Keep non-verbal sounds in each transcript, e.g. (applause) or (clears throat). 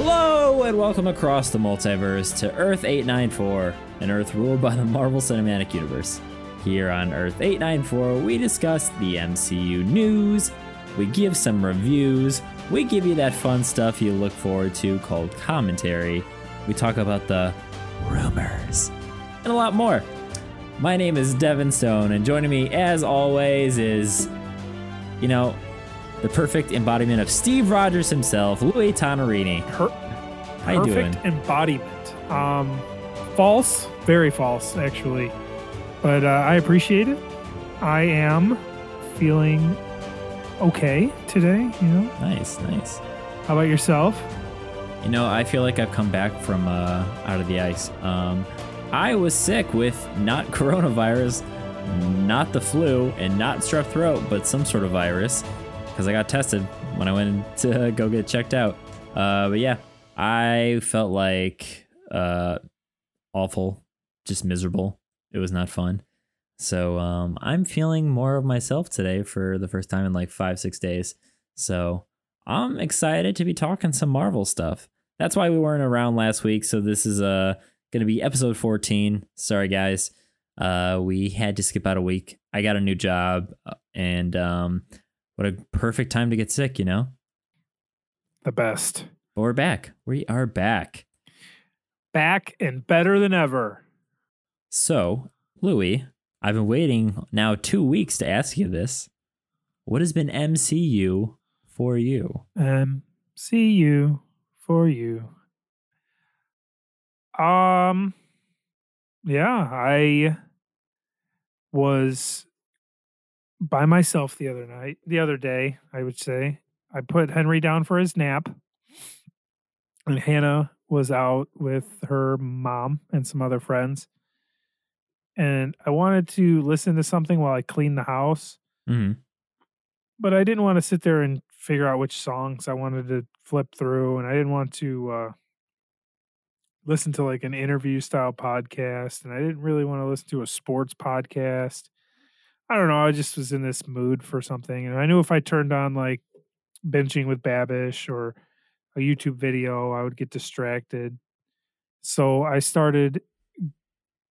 Hello and welcome across the multiverse to Earth 894, an Earth ruled by the Marvel Cinematic Universe. Here on Earth 894, we discuss the MCU news, we give some reviews, we give you that fun stuff you look forward to called commentary, we talk about the rumors, and a lot more. My name is Devin Stone, and joining me, as always, is, you know, the perfect embodiment of Steve Rogers himself, Louis Tonarini. Per- How you doing? perfect embodiment. Um, false, very false, actually. But uh, I appreciate it. I am feeling okay today. You know, Nice, nice. how about yourself? You know, I feel like I've come back from uh, out of the ice. Um, I was sick with not (laughs) coronavirus, not the flu, and not strep throat, but some sort of virus because I got tested when I went (laughs) to go get checked out. Uh, but yeah, I felt like uh, awful, just miserable. It was not fun. So um, I'm feeling more of myself today for the first time in like five, six days. So I'm excited to be talking some Marvel stuff. That's why we weren't around last week. So this is uh going to be episode 14. Sorry guys. Uh we had to skip out a week. I got a new job uh, and um what a perfect time to get sick, you know? The best. But we're back. We are back. Back and better than ever. So, Louis, I've been waiting now 2 weeks to ask you this. What has been MCU for you? Um, see you for you. Um, yeah, I was by myself the other night, the other day, I would say. I put Henry down for his nap, and Hannah was out with her mom and some other friends. And I wanted to listen to something while I cleaned the house Mhm. but I didn't want to sit there and figure out which songs I wanted to flip through, and I didn't want to uh, listen to like an interview style podcast, and I didn't really want to listen to a sports podcast. I don't know. I just was in this mood for something, and I knew if I turned on like Binging with Babish or a YouTube video, I would get distracted. So I started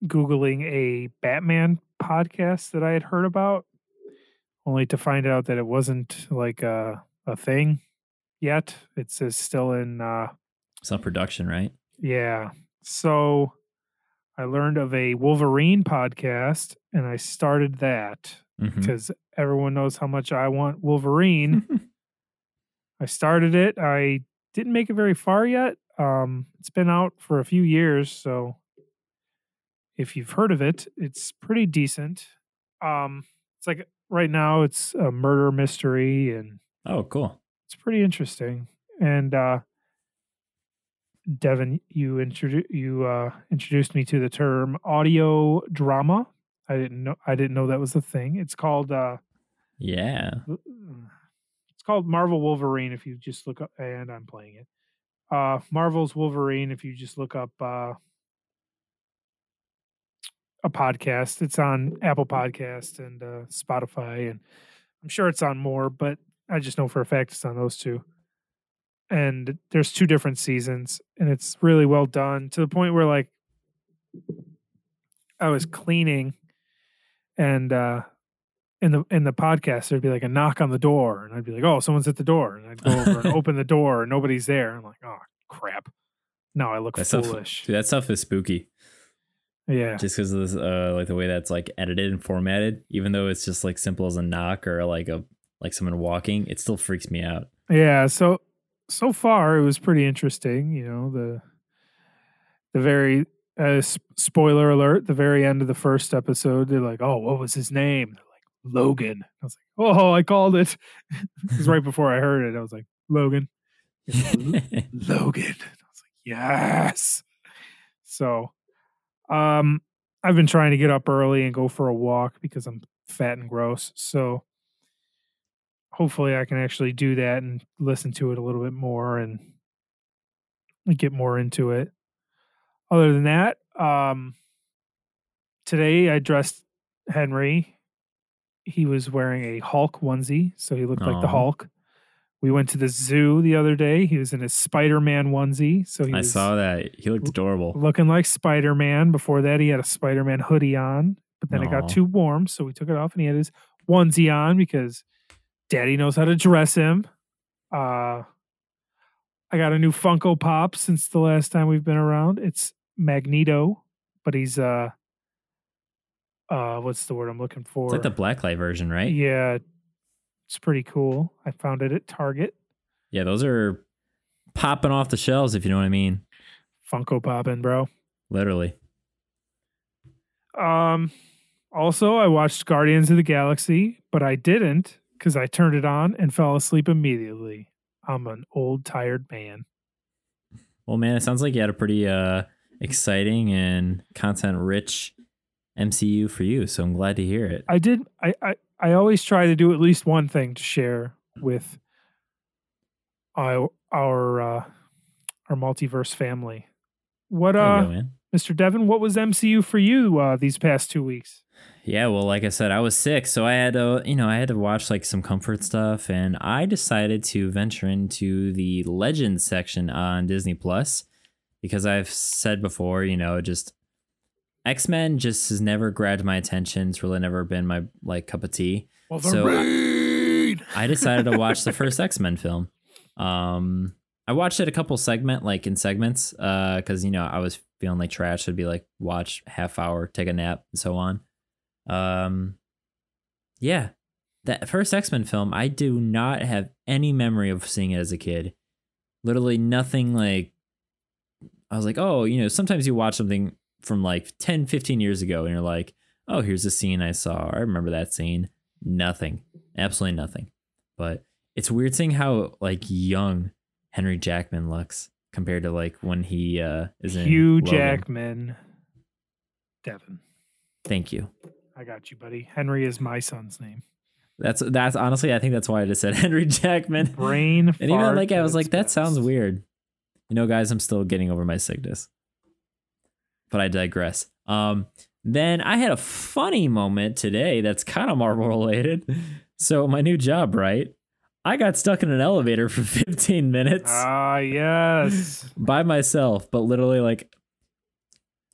googling a Batman podcast that I had heard about only to find out that it wasn't like a a thing yet. It's, says still in uh Some production, right? yeah. So I learned of a Wolverine podcast and I started that Mhm. because everyone knows how much I want Wolverine. (laughs) I started it. I didn't make it very far yet. Um it's been out for a few years, so if you've heard of it, it's pretty decent. Um it's like right now it's a murder mystery and oh, cool. it's pretty interesting. And uh Devin, you introdu- you uh introduced me to the term audio drama. I didn't know I didn't know that was a thing. It's called uh Yeah. it's called Marvel Wolverine if you just look up and I'm playing it. Uh Marvel's Wolverine if you just look up uh a podcast. It's on Apple Podcast and uh Spotify and I'm sure it's on more, but I just know for a fact it's on those two. And there's two different seasons and it's really well done to the point where like I was cleaning and uh in the in the podcast there'd be like a knock on the door and I'd be like, "Oh, someone's at the door." And I'd go over and (laughs) open the door and nobody's there. I'm like, "Oh, crap." Now I look That stuff, foolish. dude, that stuff is spooky. Yeah. just because of this, uh, like the way that's like edited and formatted. Even though it's just like simple as a knock or like a like someone walking, it still freaks me out. Yeah, so so far it was pretty interesting, you know, the the very uh, spoiler alert, the very end of the first episode, they're like, "Oh, what was his name?" They're like, "Logan." I was like, "Oh, I called it." (laughs) Because right before I heard it, I was like, "Logan." (laughs) Logan. I was like, yes. So, um, I've been trying to get up early and go for a walk because I'm fat and gross. So, hopefully, I can actually do that and listen to it a little bit more and get more into it. Other than that, um, today I dressed Henry. He was wearing a Hulk onesie, so he looked like the Hulk We went to the zoo the other day. He was in his Spider Man onesie. So he I saw that. He looked adorable. looking like Spider Man. Before that, he had a Spider Man hoodie on, but then it got too warm. So we took it off and he had his onesie on because daddy knows how to dress him. Uh, I got a new Funko Pop since the last time we've been around. It's Magneto, but he's, uh, uh, what's the word I'm looking for? It's like the blacklight version, right? Yeah, it's pretty cool. I found it at Target. Yeah, those are popping off the shelves, if you know what I mean. Funko popping, bro. Literally. Um, also, I watched Guardians of the Galaxy, but I didn't because I turned it on and fell asleep immediately. I'm an old, tired man. Well, man, it sounds like you had a pretty uh, exciting and content rich MCU for you. So I'm glad to hear it. I did. I, I I always try to do at least one thing to share with our our uh, our multiverse family. What uh, go. Mr. Devin? What was MCU for you uh, these past two weeks? Yeah, well, like I said, I was sick, so I had to, you know, I had to watch like some comfort stuff, and I decided to venture into the Legends section on Disney Plus because I've said before, you know, just X Men just has never grabbed my attention. It's really never been my like cup of tea. So I, I decided to watch the (laughs) first X Men film. Um, I watched it a couple segment like in segments, uh, because you know I was feeling like trash. I'd be like watch half hour, take a nap, and so on. Um, yeah, that first X Men film, I do not have any memory of seeing it as a kid. Literally nothing like. I was like, oh, you know, sometimes you watch something from like 10, 15 years ago and you're like, oh, here's a scene I saw. I remember that scene. Nothing. Absolutely nothing. But it's weird seeing how like young Henry Jackman looks compared to like when he uh is in Hugh. Jackman. Devin, Thank you. I got you, buddy. Henry is my son's name. That's that's honestly I think that's why I just said (laughs) Henry Jackman. Brain. (laughs) And even like I was like, that sounds weird. You know, guys, I'm still getting over my sickness. But I digress. Um, then I had a funny moment today that's kind of Marvel related. So my new job, right? I got stuck in an elevator for (laughs) 15 minutes Ah, yes. by myself, but literally like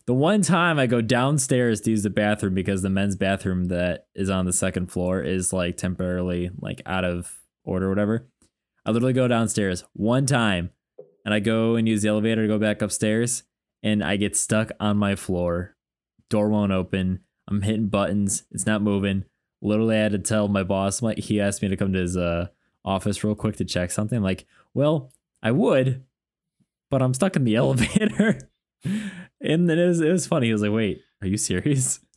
the one time I go downstairs to use the bathroom because the men's bathroom that is on the second floor is like temporarily like out of order or whatever. I literally go downstairs one time and I go and use the elevator to go back upstairs and I get stuck on my floor. Door won't open. I'm hitting buttons. It's not moving. Literally, I had to tell my boss. Like he asked me to come to his uh, office real quick to check something. I'm like, well, I would, but I'm stuck in the (laughs) elevator. And then it was, it was funny. He was like, wait, are you serious? (laughs)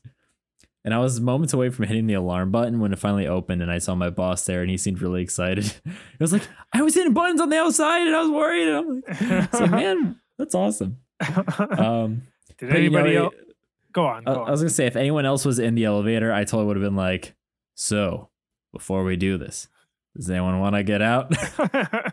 And I was moments away from hitting the alarm button when it finally opened, and I saw my boss there, and he seemed really excited. (laughs) It was like, I was hitting buttons on the outside, and I was worried. And I'm like, so (laughs) man, that's awesome. Um, Did but, you know, anybody else? Go on. I, Go I was gonna say, if anyone else was in the elevator, I totally would have been like, "So, before we do this, does anyone want to get out?" I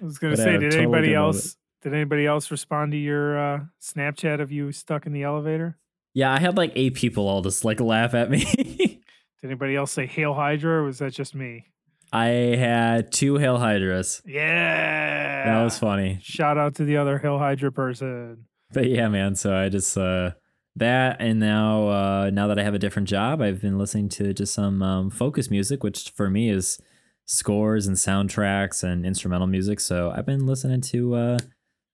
was gonna say, did totally anybody else? Did anybody else respond to your uh, Snapchat of you stuck in the elevator? yeah, I had like eight people all just like laugh at me. (laughs) Did anybody else say "Hail Hydra"? Or was that just me? I had two Hail Hydras. Yeah, That was funny. Shout out to the other Hail Hydra person. But yeah, man. So I just uh that and now uh now that I have a different job, I've been listening to just some um, focus music, which for me is scores and soundtracks and instrumental music. So I've been listening to uh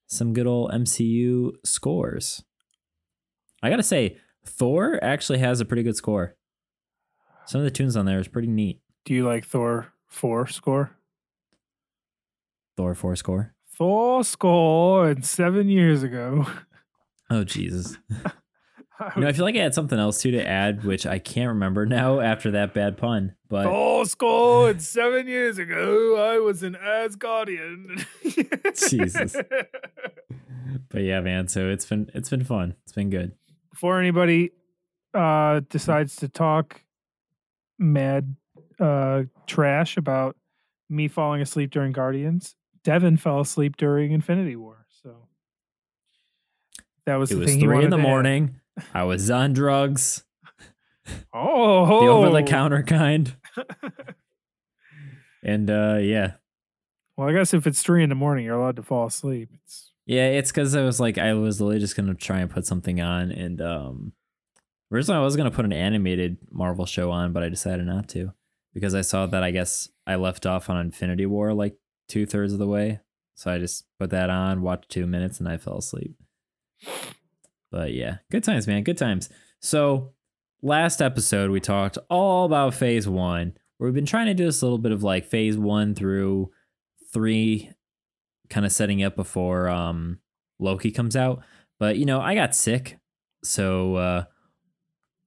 some good old MCU scores. I gotta say, Thor actually has a pretty good score. Some of the tunes on there is pretty neat. Do you like Thor four score? Thor four score. Thor score and seven years ago. Oh Jesus. (laughs) You know, I feel like I had something else too to add, which I can't remember now after that bad pun. But Thor score and seven years ago, I was an Asgardian. (laughs) Jesus. but yeah, man. So it's been it's been fun. It's been good. Before anybody uh, decides to talk mad uh, trash about me falling asleep during Guardians, Devin fell asleep during Infinity War. So that was It the was thing he three in the to add. I was on drugs, Oh, the over the counter kind. (laughs) And uh yeah. Well, I guess if it's three in the morning, you're allowed to fall asleep. It's Yeah, it's because I was like, I was literally just gonna try and put something on, and um, originally I was gonna put an animated Marvel show on, but I decided not to because I saw that I guess I left off on Infinity War like two thirds of the way, so I just put that on, watched two minutes, and I fell asleep. But yeah, good times, man, good times. So last episode we talked all about Phase One. Where We've been trying to do this little bit of like Phase One through three kind of setting up before um Loki comes out. But you know, I got sick. So uh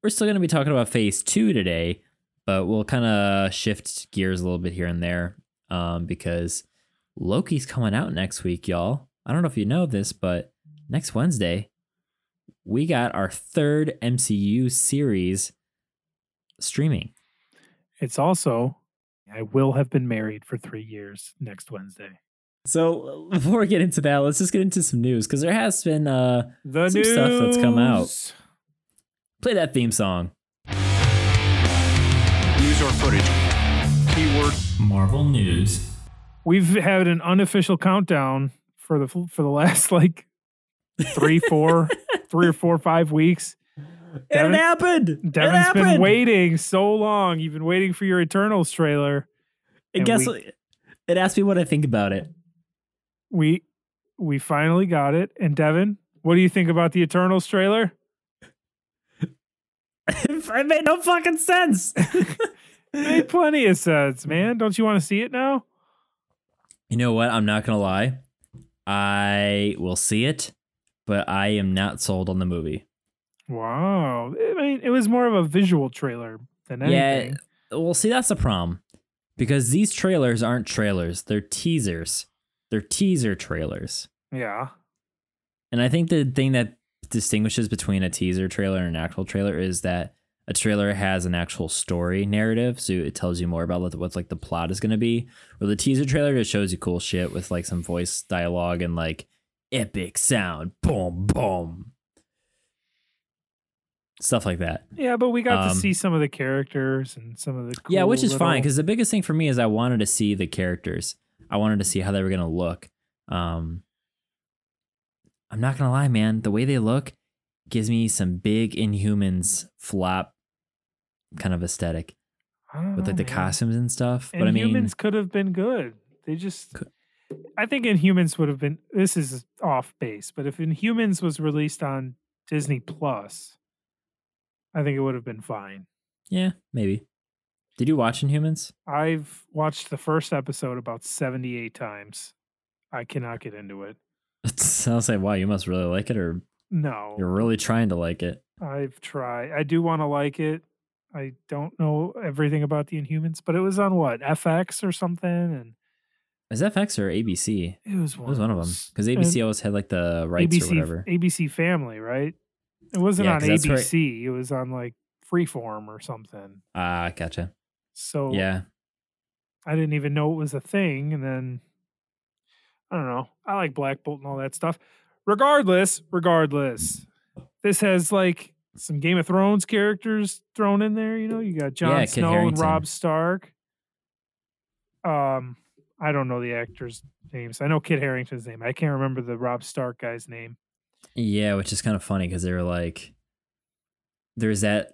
we're still gonna be talking about phase two today, but we'll kind of shift gears a little bit here and there. Um, because Loki's coming out next week, y'all. I don't know if you know this, but next Wednesday, we got our third MCU series streaming. it's also I will have been married for three years next Wednesday. So before we get into that, let's just get into some news because there has been uh The Some stuff that's come out. play that theme song. News or footage. Keyword Marvel News. We've had an unofficial countdown for the for the last like three, four, (laughs) three or four, five weeks. Devin- it happened. it Devin's happened. been waiting so long. You've been waiting for your Eternals trailer. And and guess we- what? It asked me what I think about it. We we finally got it. And Devin, what do you think about the Eternals trailer? (laughs) it made no fucking sense. (laughs) Made plenty of sense, man. Don't you want to see it now? you know what? I'm not gonna lie. I will see it, but I am not sold on the movie. Wow. I mean, it was more of a visual trailer than anything. Yeah. Well, see, that's the problem because these trailers aren't trailers; they're teasers. They're teaser trailers. Yeah. And I think the thing that distinguishes between a teaser trailer and an actual trailer is that a trailer has an actual story narrative, so it tells you more about what, what's like the plot is going to be. Where the teaser trailer just shows you cool shit with like some voice dialogue and like epic sound, boom, boom, stuff like that. Yeah, but we got to Um, see some of the characters and some of the cool yeah, which is fine because the biggest thing for me is I wanted to see the characters. I wanted to see how they were gonna look. Um, I'm not gonna lie, man. The way they look gives me some big Inhumans flop kind of aesthetic with like know, the man. costumes and stuff. but I mean, Inhumans could have been good. They just Could- I think Inhumans would have been this is off base, but if Inhumans was released on Disney Plus, I think it would have been fine. yeah, maybe. Did you watch Inhumans? I've watched the first episode about 78 times. I cannot get into it. (laughs) I was like, wow, you must really like it, or No. you're really trying to like it. I've tried. I do want to like it. I don't know everything about the Inhumans, but it was on what FX or something, and Is it FX or ABC? it was It one. was one of them because ABC always had like the rights ABC or whatever. ABC Family, right? It wasn't Yeah, on 'cause that's where- ABC. It was on like Freeform or something. Ah, gotcha. So Yeah, I didn't even know it was a thing, and then I don't know. I like Black Bolt and all that stuff. Regardless, regardless, this has like some Game of Thrones characters thrown in there. You know, you got Jon Yeah, Snow and Robb Stark. Um, I don't know the actors' names. I know Kit Harington's name. I can't remember the Robb Stark guy's name. Yeah, which is kind of funny because they were like, there's that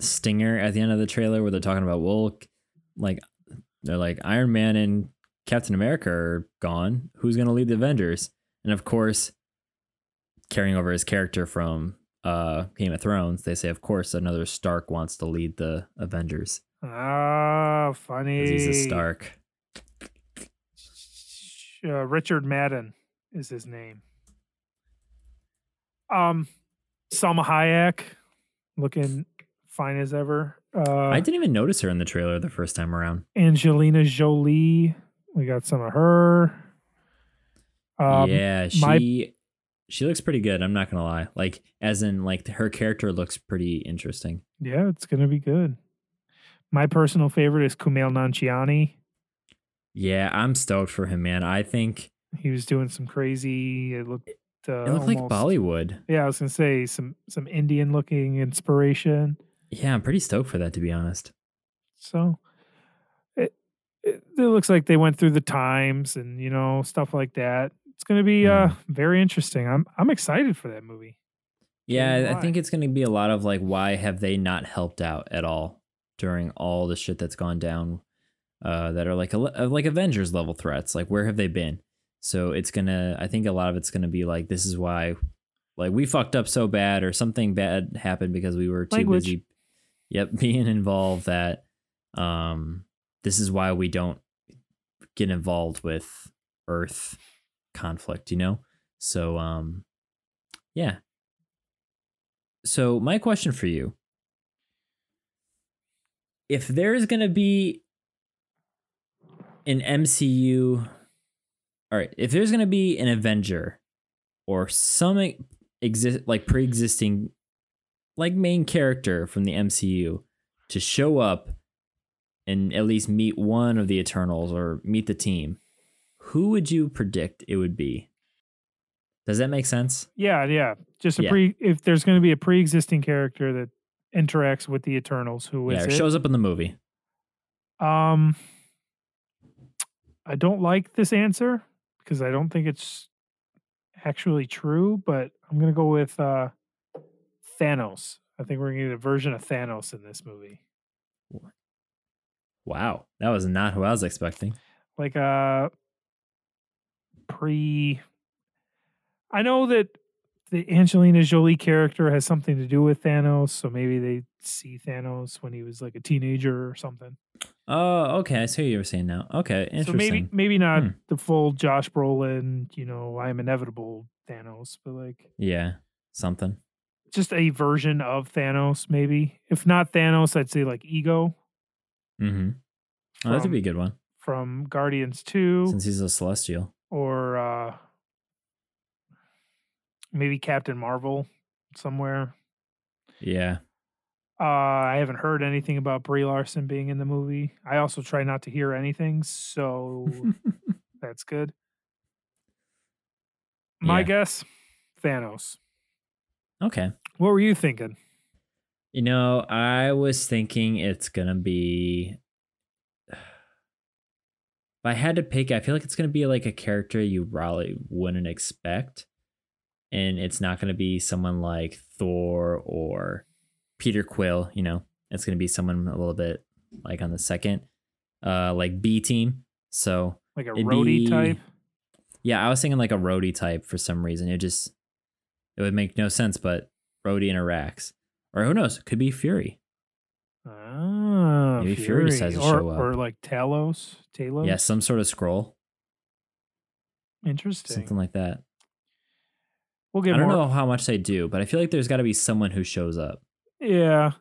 stinger at the end of the trailer where they're talking about, well, like, they're like, Iron Man and Captain America are gone. Who's going to lead the Avengers? And of course, carrying over his character from uh, Game of Thrones, they say, of course, another Stark wants to lead the Avengers. Ah, funny. He's a Stark. Uh, Richard Madden is his name. Um, Salma Hayek, looking fine as ever. Uh, I didn't even notice her in the trailer the first time around. Angelina Jolie, we got some of her. Um, yeah, my- she she looks pretty good. I'm not gonna lie. Like, as in, like her character looks pretty interesting. yeah, it's gonna be good. My personal favorite is Kumail Nanjiani. Yeah, I'm stoked for him, man. I think He was doing some crazy. It looked. Uh, it looked like Bollywood. Yeah, I was gonna say some some Indian looking inspiration. Yeah, I'm pretty stoked for that, to be honest. So it it, it looks like they went through the times and you know stuff like that. It's going to be uh very interesting. I'm I'm excited for that movie. Yeah, I think it's going to be a lot of like, why have they not helped out at all during all the shit that's gone down? Uh, that are like a, like Avengers level threats. Like, where have they been? So it's gonna. I think a lot of it's gonna be like, this is why, like, we fucked up so bad, or something bad happened because we were too Language. busy. Yep, (laughs) being involved. That, um, this is why we don't get involved with Earth conflict. You know. So, um, yeah, so my question for you if there's going to be an MCU all right if there's going to be an Avenger or some exist like pre-existing like main character from the MCU to show up and at least meet one of the Eternals or meet the team who would you predict it would be does that make sense Yeah, yeah. Just a Yeah. pre. If there's going to be a pre-existing character that interacts with the Eternals, who is yeah it? shows up in the movie Um, I don't like this answer because I don't think it's actually true, but I'm gonna go with uh Thanos. I think we're gonna get a version of Thanos in this movie, Wow, that was not who I was expecting. like a pre. I know that the Angelina Jolie character has something to do with Thanos, so maybe they see Thanos when he was like a teenager or something. Oh, okay. I see what you were saying now. Okay, interesting. So maybe maybe not Hmm. the full Josh Brolin, you know, I am inevitable Thanos, but like yeah, something. just a version of Thanos, maybe. If not Thanos, I'd say like Ego Mm-hmm. Oh, that'd be a good one from Guardians 2 since he's a celestial. or uh maybe Captain Marvel somewhere. Yeah. Uh I haven't heard anything about Brie Larson being in the movie. I also try not to hear anything, so (laughs) that's good. My Yeah. guess, Thanos. okay. What were you thinking? You know, I was thinking it's gonna be. (sighs) If I had to pick, I feel like it's gonna be like a character you probably wouldn't expect, and it's not gonna be someone like Thor or Peter Quill. You know, it's gonna be someone a little bit like on the second, uh, like B team. So Like a roadie be- type? Yeah, I was thinking like a roadie type for some reason. It just it would make no sense, but roadie interacts. Or who knows? Could be Fury. Ah, Maybe Fury decides to or, show up. Or like Talos. Talos? Yeah, some sort of scroll. Interesting. Something like that. We'll get I don't more. know how much they do, but I feel like there's gotta be someone who shows up. Yeah.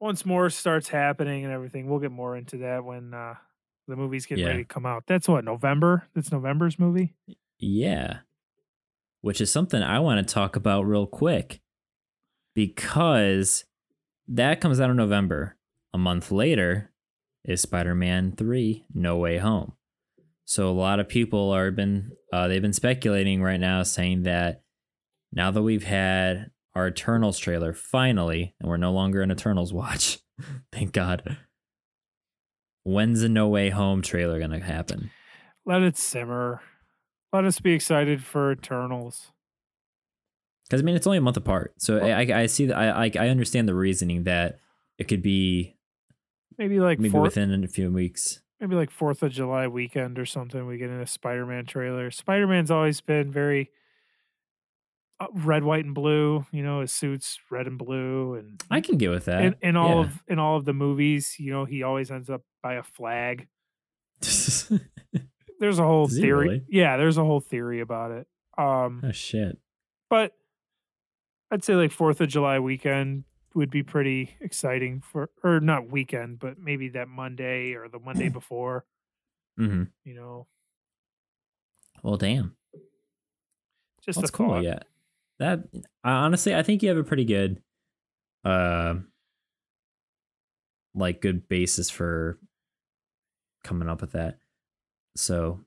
Once more starts happening and everything, we'll get more into that when uh, the movie's getting Yeah. ready to come out. That's what, November? That's November's movie? Yeah. Which is something I want to talk about real quick. Because that comes out in November. A month later is Spider-Man 3 No Way Home. So a lot of people are been uh, they've been speculating right now saying that now that we've had our Eternals trailer finally and we're no longer an Eternals watch. (laughs) Thank God. When's the No Way Home trailer going to happen? Let it simmer. Let us be excited for Eternals. Because I mean, it's only a month apart, so I, I, I see that I, I I understand the reasoning that it could be Maybe like maybe fourth, within a few weeks. maybe like Fourth of July weekend or something. We get in a Spider-Man trailer. Spider-Man's always been very red, white, and blue. You know, his suits red and blue, and I can get with that. in, in all Yeah. of in all of the movies, you know, he always ends up by a flag. (laughs) There's a whole Does theory. really? Yeah, there's a whole theory about it. Um, oh shit! but I'd say like Fourth of July weekend would be pretty exciting for, or not weekend, but maybe that Monday or the Monday (clears throat) before. hmm You know, Well, damn, just that's a cool. Yeah, that honestly, I think you have a pretty good, uh, like good basis for coming up with that. So,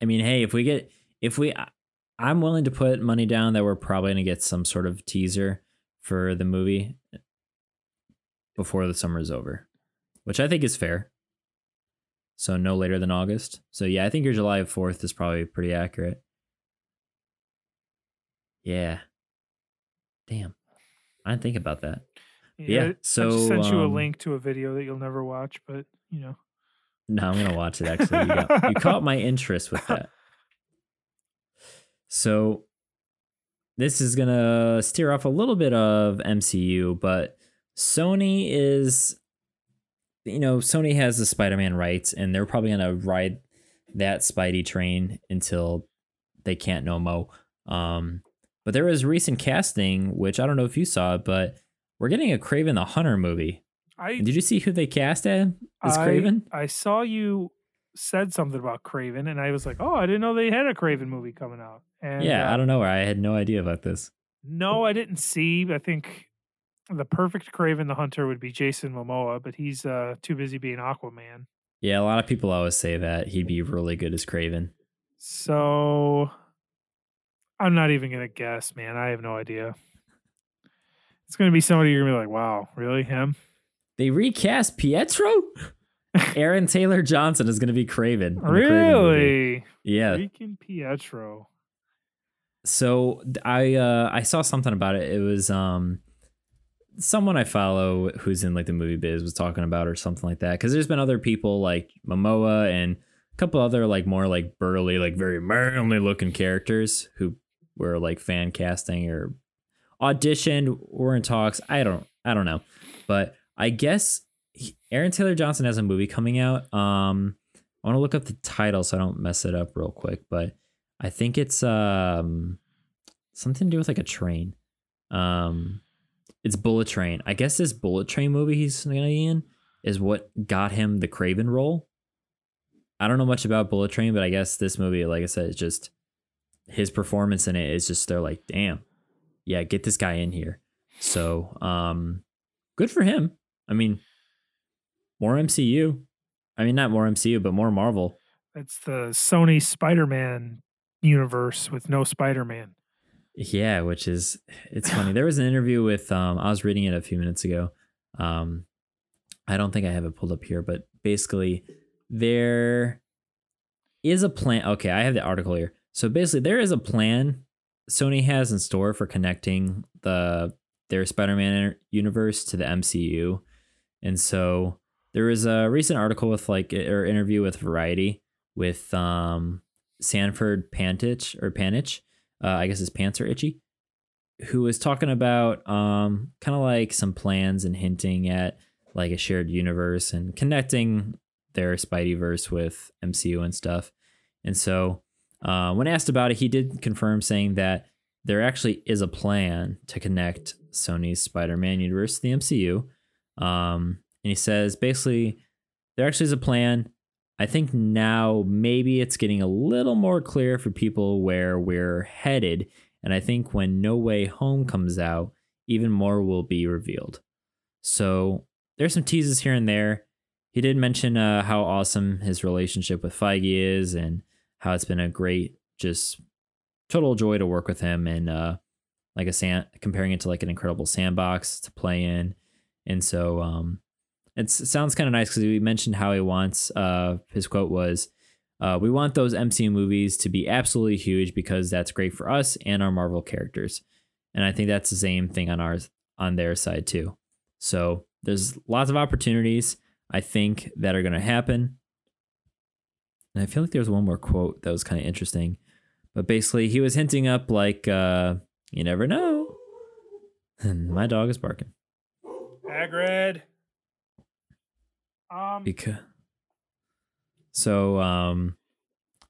I mean, hey, if we get if we, I'm willing to put money down that we're probably gonna get some sort of teaser for the movie before the summer is over, which I think is fair. So no later than August. So yeah, I think your July 4th is probably pretty accurate. Yeah. Damn. I didn't think about that. Yeah, I- I so, just sent you a um, link to a video that you'll never watch, but you know. No, I'm gonna watch it actually. You, got, you caught (laughs) my interest with that. So this is gonna steer off a little bit of MCU, but Sony is you know, Sony has the Spider-Man rights and they're probably gonna ride that Spidey train until they can't no mo. Um but there was recent casting, which I don't know if you saw it, but we're getting a Kraven the Hunter movie. I Did you see who they cast as as I- Kraven? I saw you said something about Kraven, and I was like, "Oh, I didn't know they had a Kraven movie coming out." And yeah, uh, I don't know. Where I had no idea about this. No, I didn't see. I think the perfect Kraven the Hunter would be Jason Momoa, but he's uh, too busy being Aquaman. Yeah, a lot of people always say that he'd be really good as Kraven. So I'm not even gonna guess, man. I have no idea. It's gonna be somebody you're gonna be like, "Wow, really him?" They recast Pietro. (laughs) Aaron Taylor Johnson is going to be Kraven. the Kraven. Really? Yeah. Freaking Pietro. So I uh I saw something about it. It was um someone I follow who's in like the movie biz was talking about or something like that. Because there's been other people like Momoa and a couple other like more like burly, like very manly looking characters who were like fan casting or auditioned or in talks. I don't I don't know, but I guess he- Aaron Taylor Johnson has a movie coming out. Um, I want to look up the title so I don't mess it up real quick, but I think it's um something to do with like a train. Um, it's Bullet Train. I guess this Bullet Train movie he's gonna be in is what got him the Kraven role. I don't know much about Bullet Train, but I guess this movie, like I said, is just his performance in it is just they're like, damn, yeah, get this guy in here. So, um, good for him. I mean, more MCU. I mean, not more MCU, but more Marvel. It's the Sony Spider-Man universe with no Spider-Man. Yeah, which is it's funny. There was an interview with um I was reading it a few minutes ago. Um I don't think I have it pulled up here, but basically there is a plan. Okay, I have the article here. So basically there is a plan Sony has in store for connecting the their Spider-Man universe to the MCU. And so there was a recent article with like or interview with Variety with um Sanford Pantich or Panitch uh, I guess his pants are itchy, who was talking about um, kind of like some plans and hinting at like a shared universe and connecting their Spideyverse with MCU and stuff. And so uh, when asked about it, he did confirm saying that there actually is a plan to connect Sony's Spider-Man universe to the MCU. Um, and he says basically there actually is a plan. I think now maybe it's getting a little more clear for people where we're headed. And I think when No Way Home comes out, even more will be revealed. So there's some teases here and there. He did mention uh, how awesome his relationship with Feige is and how it's been a great, just total joy to work with him and uh, like a sand, comparing it to like an incredible sandbox to play in. And so um, it sounds kind of nice because we mentioned how he wants, uh, his quote was, uh, we want those MCU movies to be absolutely huge because that's great for us and our Marvel characters. And I think that's the same thing on ours on their side too. So there's lots of opportunities I think that are going to happen. And I feel like there's one more quote that was kind of interesting. But basically he was hinting up like uh you never know. And my dog is barking. Hagrid. Um, Because so um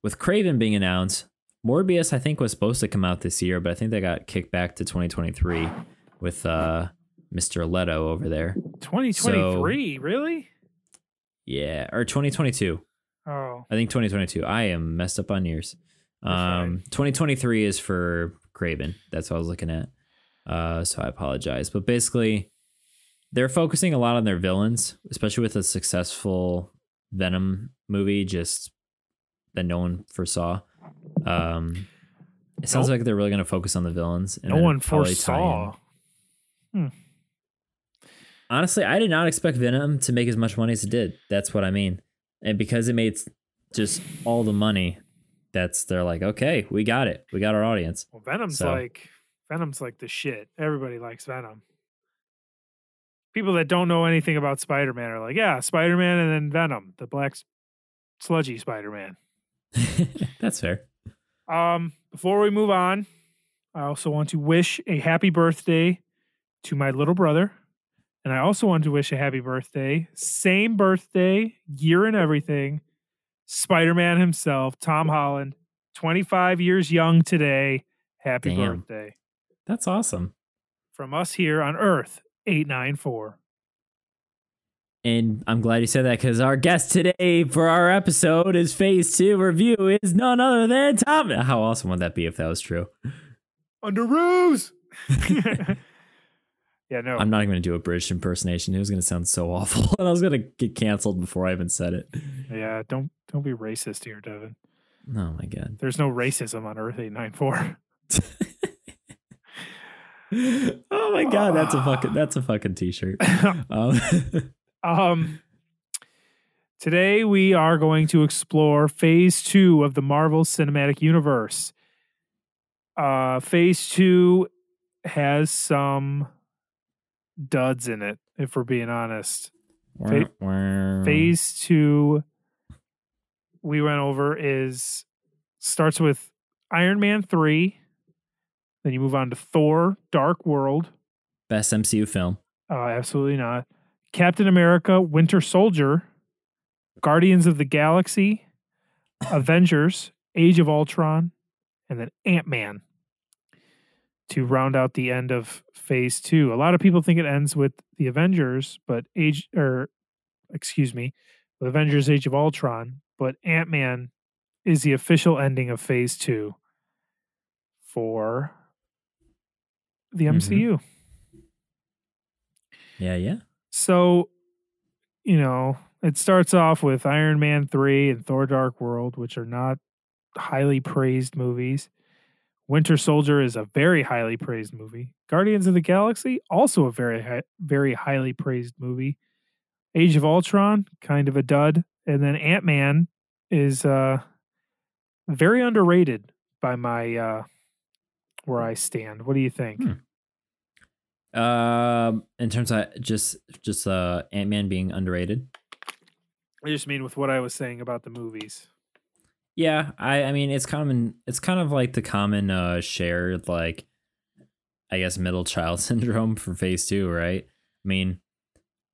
with Kraven being announced, Morbius I think was supposed to come out this year, but I think they got kicked back to 2023 with uh Mr. Leto over there. 2023, really? Yeah, or 2022. Oh, I think 2022. I am messed up on years. Um 2023 is for Kraven. That's what I was looking at. Uh so I apologize. But basically they're focusing a lot on their villains, especially with a successful Venom movie just that no one foresaw. Um it sounds Nope. like they're really going to focus on the villains and no one probably tie in- foresaw. Honestly, I did not expect Venom to make as much money as it did. That's what I mean. And because it made just all the money, that's they're like, okay, we got it, we got our audience. Well, Venom's So- like Venom's like the shit. Everybody likes Venom. People that don't know anything about Spider Man are like, yeah, Spider Man and then Venom, the black sludgy Spider Man. (laughs) that's fair. Um, before we move on, I also want to wish a happy birthday to my little brother. And I also want to wish a happy birthday, same birthday, year and everything, Spider Man himself, Tom Holland, 25 years young today. Happy Damn. birthday. That's awesome. From us here on Earth 894. And I'm glad you said that because our guest today for our episode is Phase Two review is none other than Tom. How awesome would that be if that was true? Under ruse. (laughs) (laughs) yeah, no. I'm not even going to do a British impersonation. It was going to sound so awful, (laughs) and I was going to get canceled before I even said it. yeah, don't don't be racist here, Devin. Oh my god. There's no racism on Earth 894. (laughs) oh my god, that's a fucking (laughs) that's a fucking t-shirt. Um, Um, today we are going to explore phase two of the Marvel Cinematic Universe. Uh, phase two has some duds in it, if we're being honest. Fa-. Phase two we went over is starts with Iron Man three, then you move on to Thor: Dark World. best MCU film. Uh, absolutely not. Captain America, Winter Soldier, Guardians of the Galaxy, (coughs) Avengers, Age of Ultron, and then Ant Man to round out the end of phase two. A lot of people think it ends with the Avengers, but Age, or excuse me, with Avengers Age of Ultron, but Ant Man is the official ending of phase two for the. Mm-hmm. MCU. Yeah, yeah. So, you know, it starts off with Iron Man 3 and Thor Dark World, which are not highly praised movies. Winter Soldier is a very highly praised movie. Guardians of the Galaxy, also a very hi- very highly praised movie. Age of Ultron, kind of a dud, and then Ant-Man is uh very underrated by my uh where I stand. What do you think? Hmm. Um, in terms of just just uh Ant Man being underrated. I just mean with what I was saying about the movies. Yeah, I I mean it's common it's kind of like the common uh shared like I guess middle child (laughs) syndrome for phase 2, right? I mean,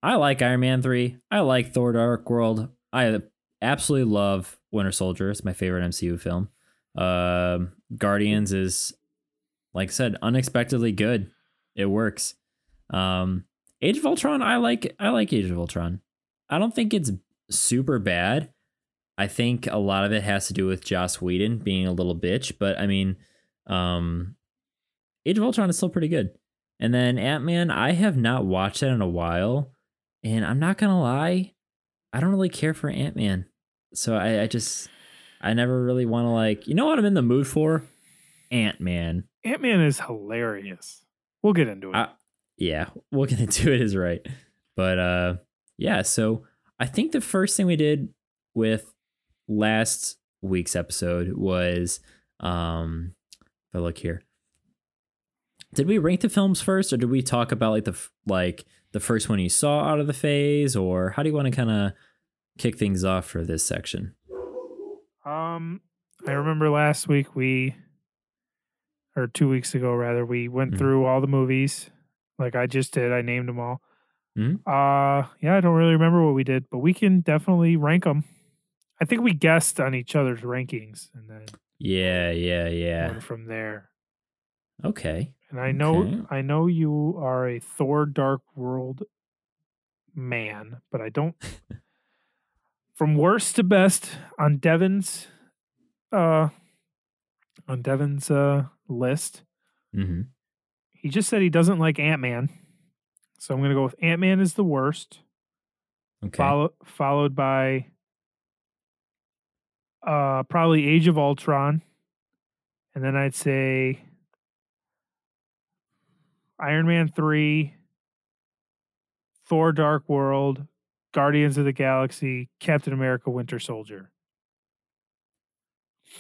I like Iron Man 3. I like Thor Dark World. I absolutely love Winter Soldier. It's my favorite MCU film. Um Guardians is like I said unexpectedly good. It works. Um Age of Ultron, I like I like Age of Ultron. I don't think it's super bad. I think a lot of it has to do with Joss Whedon being a little bitch, but I mean, um, Age of Ultron is still pretty good. And then Ant Man, I have not watched that in a while, and I'm not gonna lie, I don't really care for Ant Man. So I, I just, I never really want to like, you know what I'm in the mood for? Ant Man. Ant Man is hilarious. We'll get into it. I- yeah, we'll get into it is right. But uh yeah, so I think the first thing we did with last week's episode was um if I look here. Did we rank the films first or did we talk about like the like the first one you saw out of the phase or how do you want to kind of kick things off for this section? um, I remember last week we, or two weeks ago rather, we went Mhm. through all the movies, like I just did. I named them all. Mhm. Uh, yeah, I don't really remember what we did, but we can definitely rank them. I think we guessed on each other's rankings, and then Yeah, yeah, yeah. from there. Okay. And I know, Okay. I know you are a Thor: Dark World man, but I don't. (laughs) from worst to best on Devin's, uh, on Devin's uh list, Mhm. he just said he doesn't like Ant Man, so I'm gonna go with Ant Man is the worst, Okay. follow, followed by uh probably Age of Ultron, and then I'd say Iron Man three, Thor: Dark World, Guardians of the Galaxy, Captain America, Winter Soldier.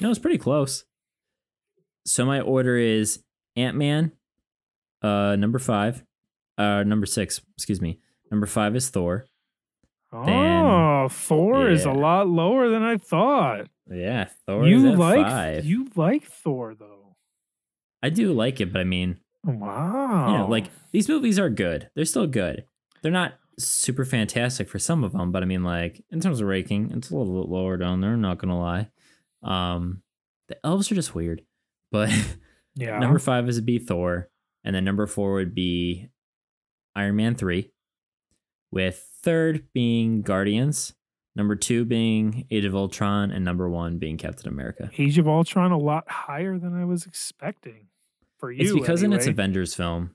No, it's pretty close. So my order is Ant Man, uh, number five, uh, number six. Excuse me. Number five is Thor. Oh, Thor is a lot lower than I thought. Yeah, Thor is you like five. you like Thor though. I do like it, but I mean, Wow. you know, like these movies are good. They're still good. They're not super fantastic for some of them, but I mean, like in terms of ranking, it's a little bit lower down there. Not gonna lie. Um, the elves are just weird, but (laughs) yeah. number five is be Thor, and then number four would be Iron Man three, with third being Guardians, number two being Age of Ultron, and number one being Captain America. Age of Ultron a lot higher than I was expecting. For you, it's because in its anyway. Avengers film.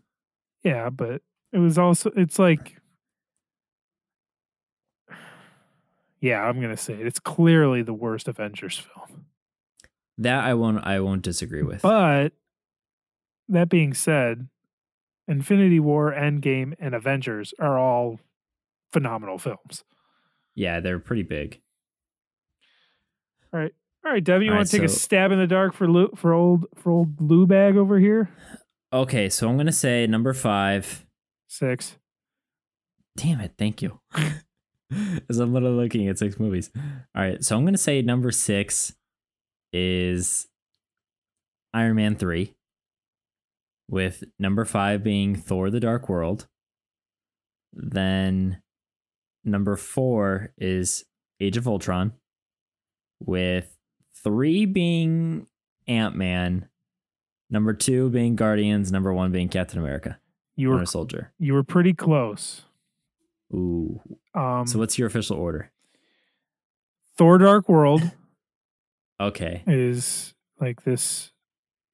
Yeah, but it was also it's like Yeah, I'm gonna say it. It's clearly the worst Avengers film. That I won't I won't disagree with. But that being said, Infinity War, Endgame, and Avengers are all phenomenal films. yeah, they're pretty big. All right. All right, Devin, you want right, to take a stab in the dark for Lou, for old for old Lou bag over here? Okay, so I'm gonna say number five. Six. Damn it, thank you. (laughs) As I'm literally looking at six movies. All right, so I'm gonna say number six is Iron Man three, with number five being Thor: The Dark World. Then number four is Age of Ultron, with three being Ant Man, number two being Guardians, number one being Captain America, You were Winter Soldier. you were pretty close. Ooh. Um, So what's your official order? Thor: Dark World (laughs) Okay. is like this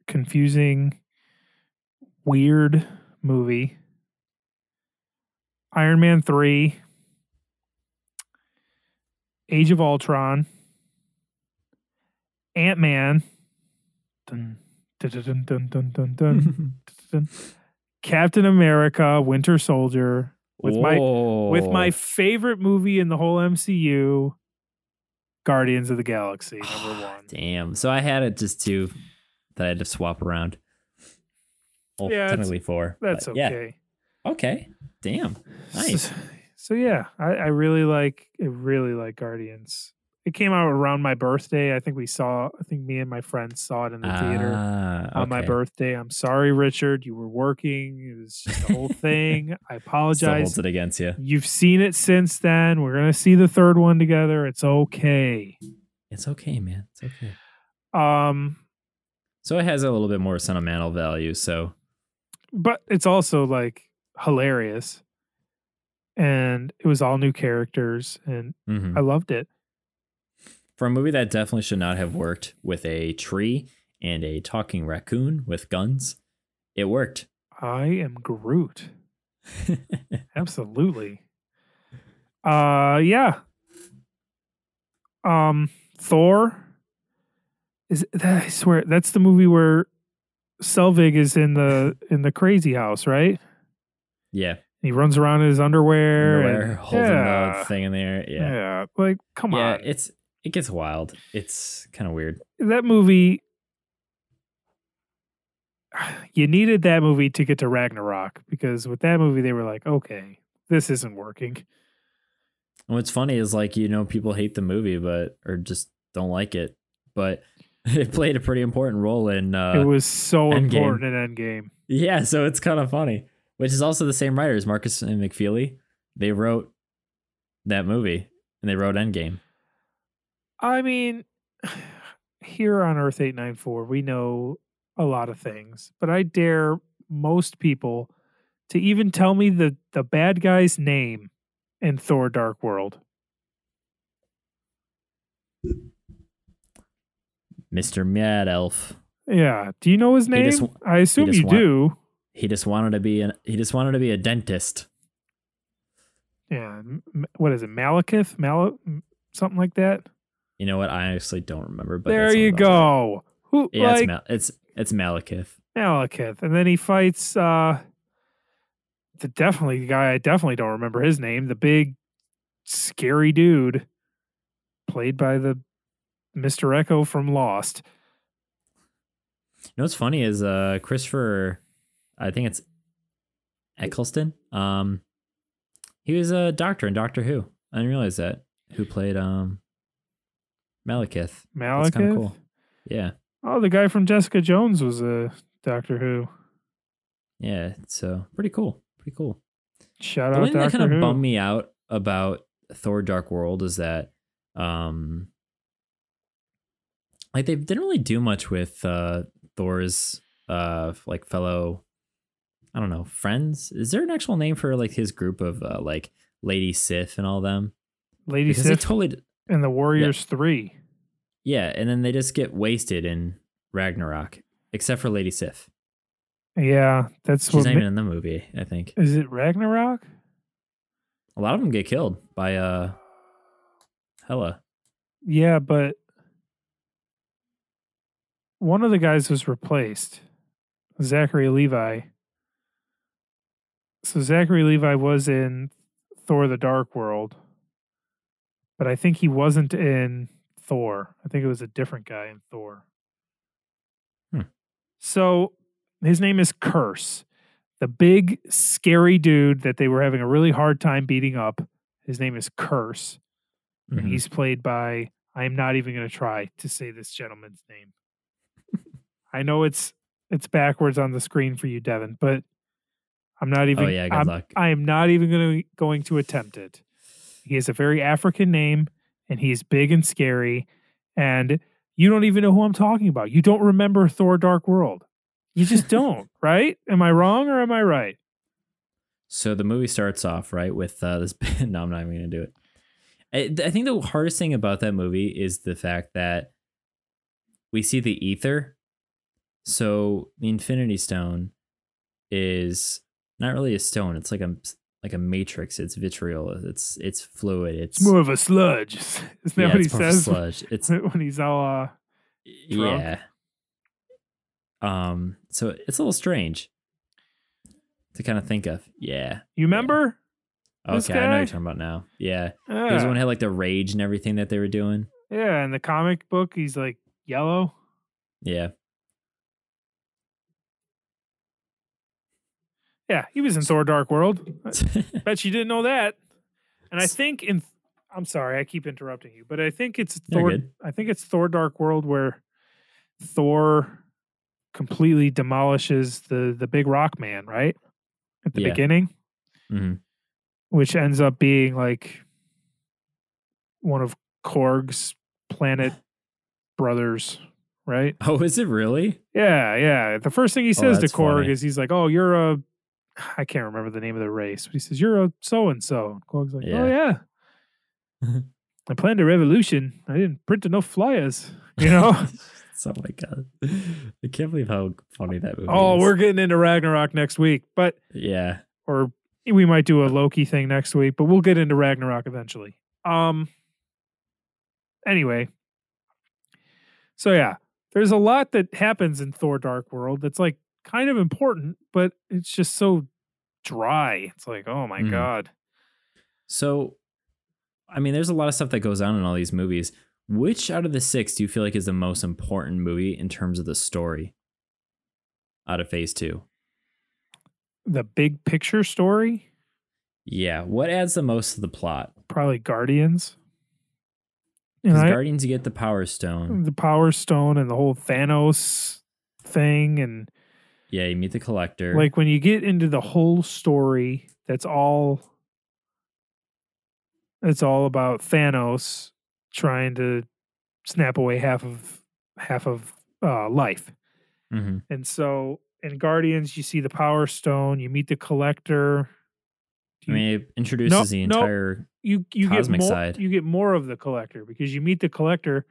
confusing, weird movie. Iron Man three, Age of Ultron, Ant Man, (laughs) Captain America, Winter Soldier, with Whoa. my with my favorite movie in the whole MCU, Guardians of the Galaxy, (sighs) number one. Damn. So I had it just two that I had to swap around. Well, yeah, technically four. That's okay. Yeah. Okay. Damn. Nice. (laughs) So, yeah, I, I really like I really like Guardians. It came out around my birthday. I think we saw. I think me and my friends saw it in the theater Ah, on my birthday. I'm sorry, Richard. You were working. It was just a whole (laughs) thing. I Still apologize. holds it against you. You've seen it since then. We're gonna see the third one together. It's okay. It's okay, man. It's okay. Um, So it has a little bit more sentimental value. So but it's also like hilarious, and it was all new characters, and mhm. I loved it. for a movie that definitely should not have worked with a tree and a talking raccoon with guns, it worked. I am Groot. (laughs) Absolutely. Uh yeah. Um Thor is that (sighs) I swear that's the movie where Selvig is in the in the crazy house, right? yeah. He runs around in his underwear, Underwear, and- holding yeah, the thing in there. Yeah. yeah. Like, come yeah, on. it's it gets wild. It's kind of weird. that movie you needed that movie to get to Ragnarok because with that movie they were like, okay, this isn't working. And what's funny is like you know people hate the movie, but or just don't like it, but (laughs) it played a pretty important role in. uh it was so Endgame. important in Endgame. Yeah, so it's kind of funny. Which is also the same writers, Markus and McFeely. They wrote that movie and they wrote Endgame. I mean, (sighs) here on Earth 894, we know a lot of things, but I dare most people to even tell me the, the bad guy's name in Thor Dark World. Mr. Mad Elf. Yeah. Do you know his name? just I assume you wa- do. He just wanted to be an he just wanted to be a dentist. Yeah. What is it? Malekith? Mal- something like that? You know what? I honestly don't remember. But there you go. Who, Yeah, like, it's Mal- it's it's Malekith. Malekith. And then he fights uh the definitely the guy I definitely don't remember his name, the big scary dude played by the Mr. Eko from Lost. You know what's funny is uh Christopher, I think it's Eccleston. Um, he was a doctor in Doctor Who. I didn't realize that. Who played um Malekith? That's kind of cool. Yeah, Oh, the guy from Jessica Jones was a Doctor Who. yeah. So pretty cool. Pretty cool. Shout the out only thing that kind of bummed me out about Thor: Dark World is that, um, like they didn't really do much with uh Thor's uh like fellow, I don't know, friends. Is there an actual name for like his group of uh, like Lady Sif and all them? Lady Because Sif totally, d- and the Warriors Three. yeah, and then they just get wasted in Ragnarok, except for Lady Sif. Yeah, that's She's what. not ma- even in the movie. I think Is it Ragnarok? a lot of them get killed by uh Hela. Yeah, but one of the guys was replaced. Zachary Levi. So Zachary Levi was in Thor the Dark World. But I think he wasn't in Thor. I think it was a different guy in Thor. Hmm. So his name is Kurse. The big scary dude that they were having a really hard time beating up. His name is Kurse and Mhm. he's played by I'm not even going to try to say this gentleman's name. (laughs) I know it's it's backwards on the screen for you, Devin, but I'm not even. Oh, yeah, good I'm, luck. I am not even going to going to attempt it. He has a very African name, and he's big and scary, and you don't even know who I'm talking about. You don't remember Thor: Dark World. You just (laughs) don't, right? Am I wrong or am I right? So the movie starts off right with uh, this. (laughs) no, I'm not even going to do it. I, I think the hardest thing about that movie is the fact that we see the ether. So the Infinity Stone is not really a stone. It's like a like a matrix. It's vitriol. It's it's fluid. It's, It's more of a sludge. (laughs) Isn't that yeah, what he it's more of a says sludge. (laughs) It's when he's all uh, drunk. yeah. Um. So it's a little strange to kind of think of. Yeah. You remember? This Okay, I know what you're talking about now. Yeah. He was the one had like the rage and everything that they were doing. yeah, in the comic book, he's like yellow. Yeah. Yeah, he was in Thor: Dark World. (laughs) I bet you didn't know that. And I think in I'm sorry, I keep interrupting you, but I think it's You're Thor. good. I think it's Thor: Dark World where Thor completely demolishes the the big rock man, right? At the Yeah. beginning, hmm which ends up being like one of Korg's planet (sighs) brothers, right? Oh, is it really? Yeah, yeah. The first thing he says to Oh, that's Korg funny. is he's like, "Oh, you're a I can't remember the name of the race, but he says you're a so and so." Korg's like, "Oh Yeah. yeah, (laughs) I planned a revolution. I didn't print enough flyers, you know." oh my god! I can't believe how funny that movie. oh, is. we're getting into Ragnarok next week, but yeah. or we might do a Loki thing next week, but we'll get into Ragnarok eventually. Um. Anyway, so yeah, there's a lot that happens in Thor: Dark World that's like kind of important, but it's just so dry. It's like, oh my Mhm. god. So, I mean, there's a lot of stuff that goes on in all these movies. Which out of the six do you feel like is the most important movie in terms of the story? Out of Phase Two. The big picture story, Yeah. What adds the most to the plot? probably Guardians. Because Guardians, you get the Power Stone. the Power Stone and the whole Thanos thing, and Yeah, you meet the Collector. like when you get into the whole story that's all it's all about thanos trying to snap away half of half of uh, life Mhm. and so in guardians you see the power stone you meet the collector I mean, it introduces the no. entire. you you get more side. you get more of the collector because you meet the collector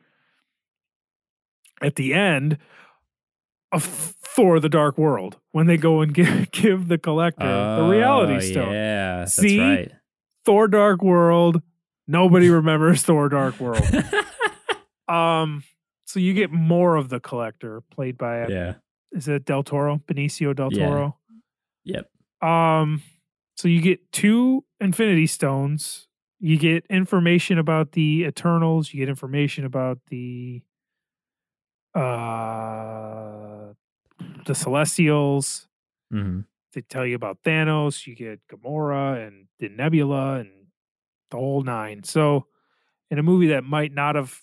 at the end of Thor: The Dark World when they go and (laughs) give give the collector the reality Oh, stone. Yeah, that's See? right. Thor Dark World. Nobody (laughs) remembers Thor Dark World. (laughs) Um, so you get more of the collector played by yeah. is it Del Toro, Benicio Del Yeah. Toro. Yep. Um, so you get two Infinity Stones you get information about the Eternals. You get information about the uh the Celestials. hmm They tell you about Thanos. You get Gamora and the Nebula and the whole nine. So, in a movie that might not have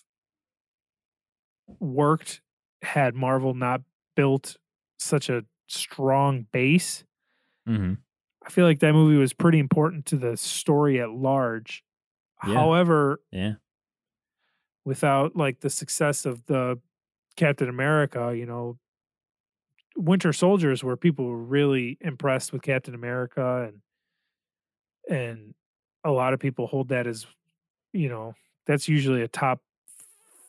worked had Marvel not built such a strong base, hmm I feel like that movie was pretty important to the story at large. Yeah. However, Yeah. without like the success of the Captain America, you know, Winter Soldiers where people were really impressed with Captain America and and a lot of people hold that as you know, that's usually a top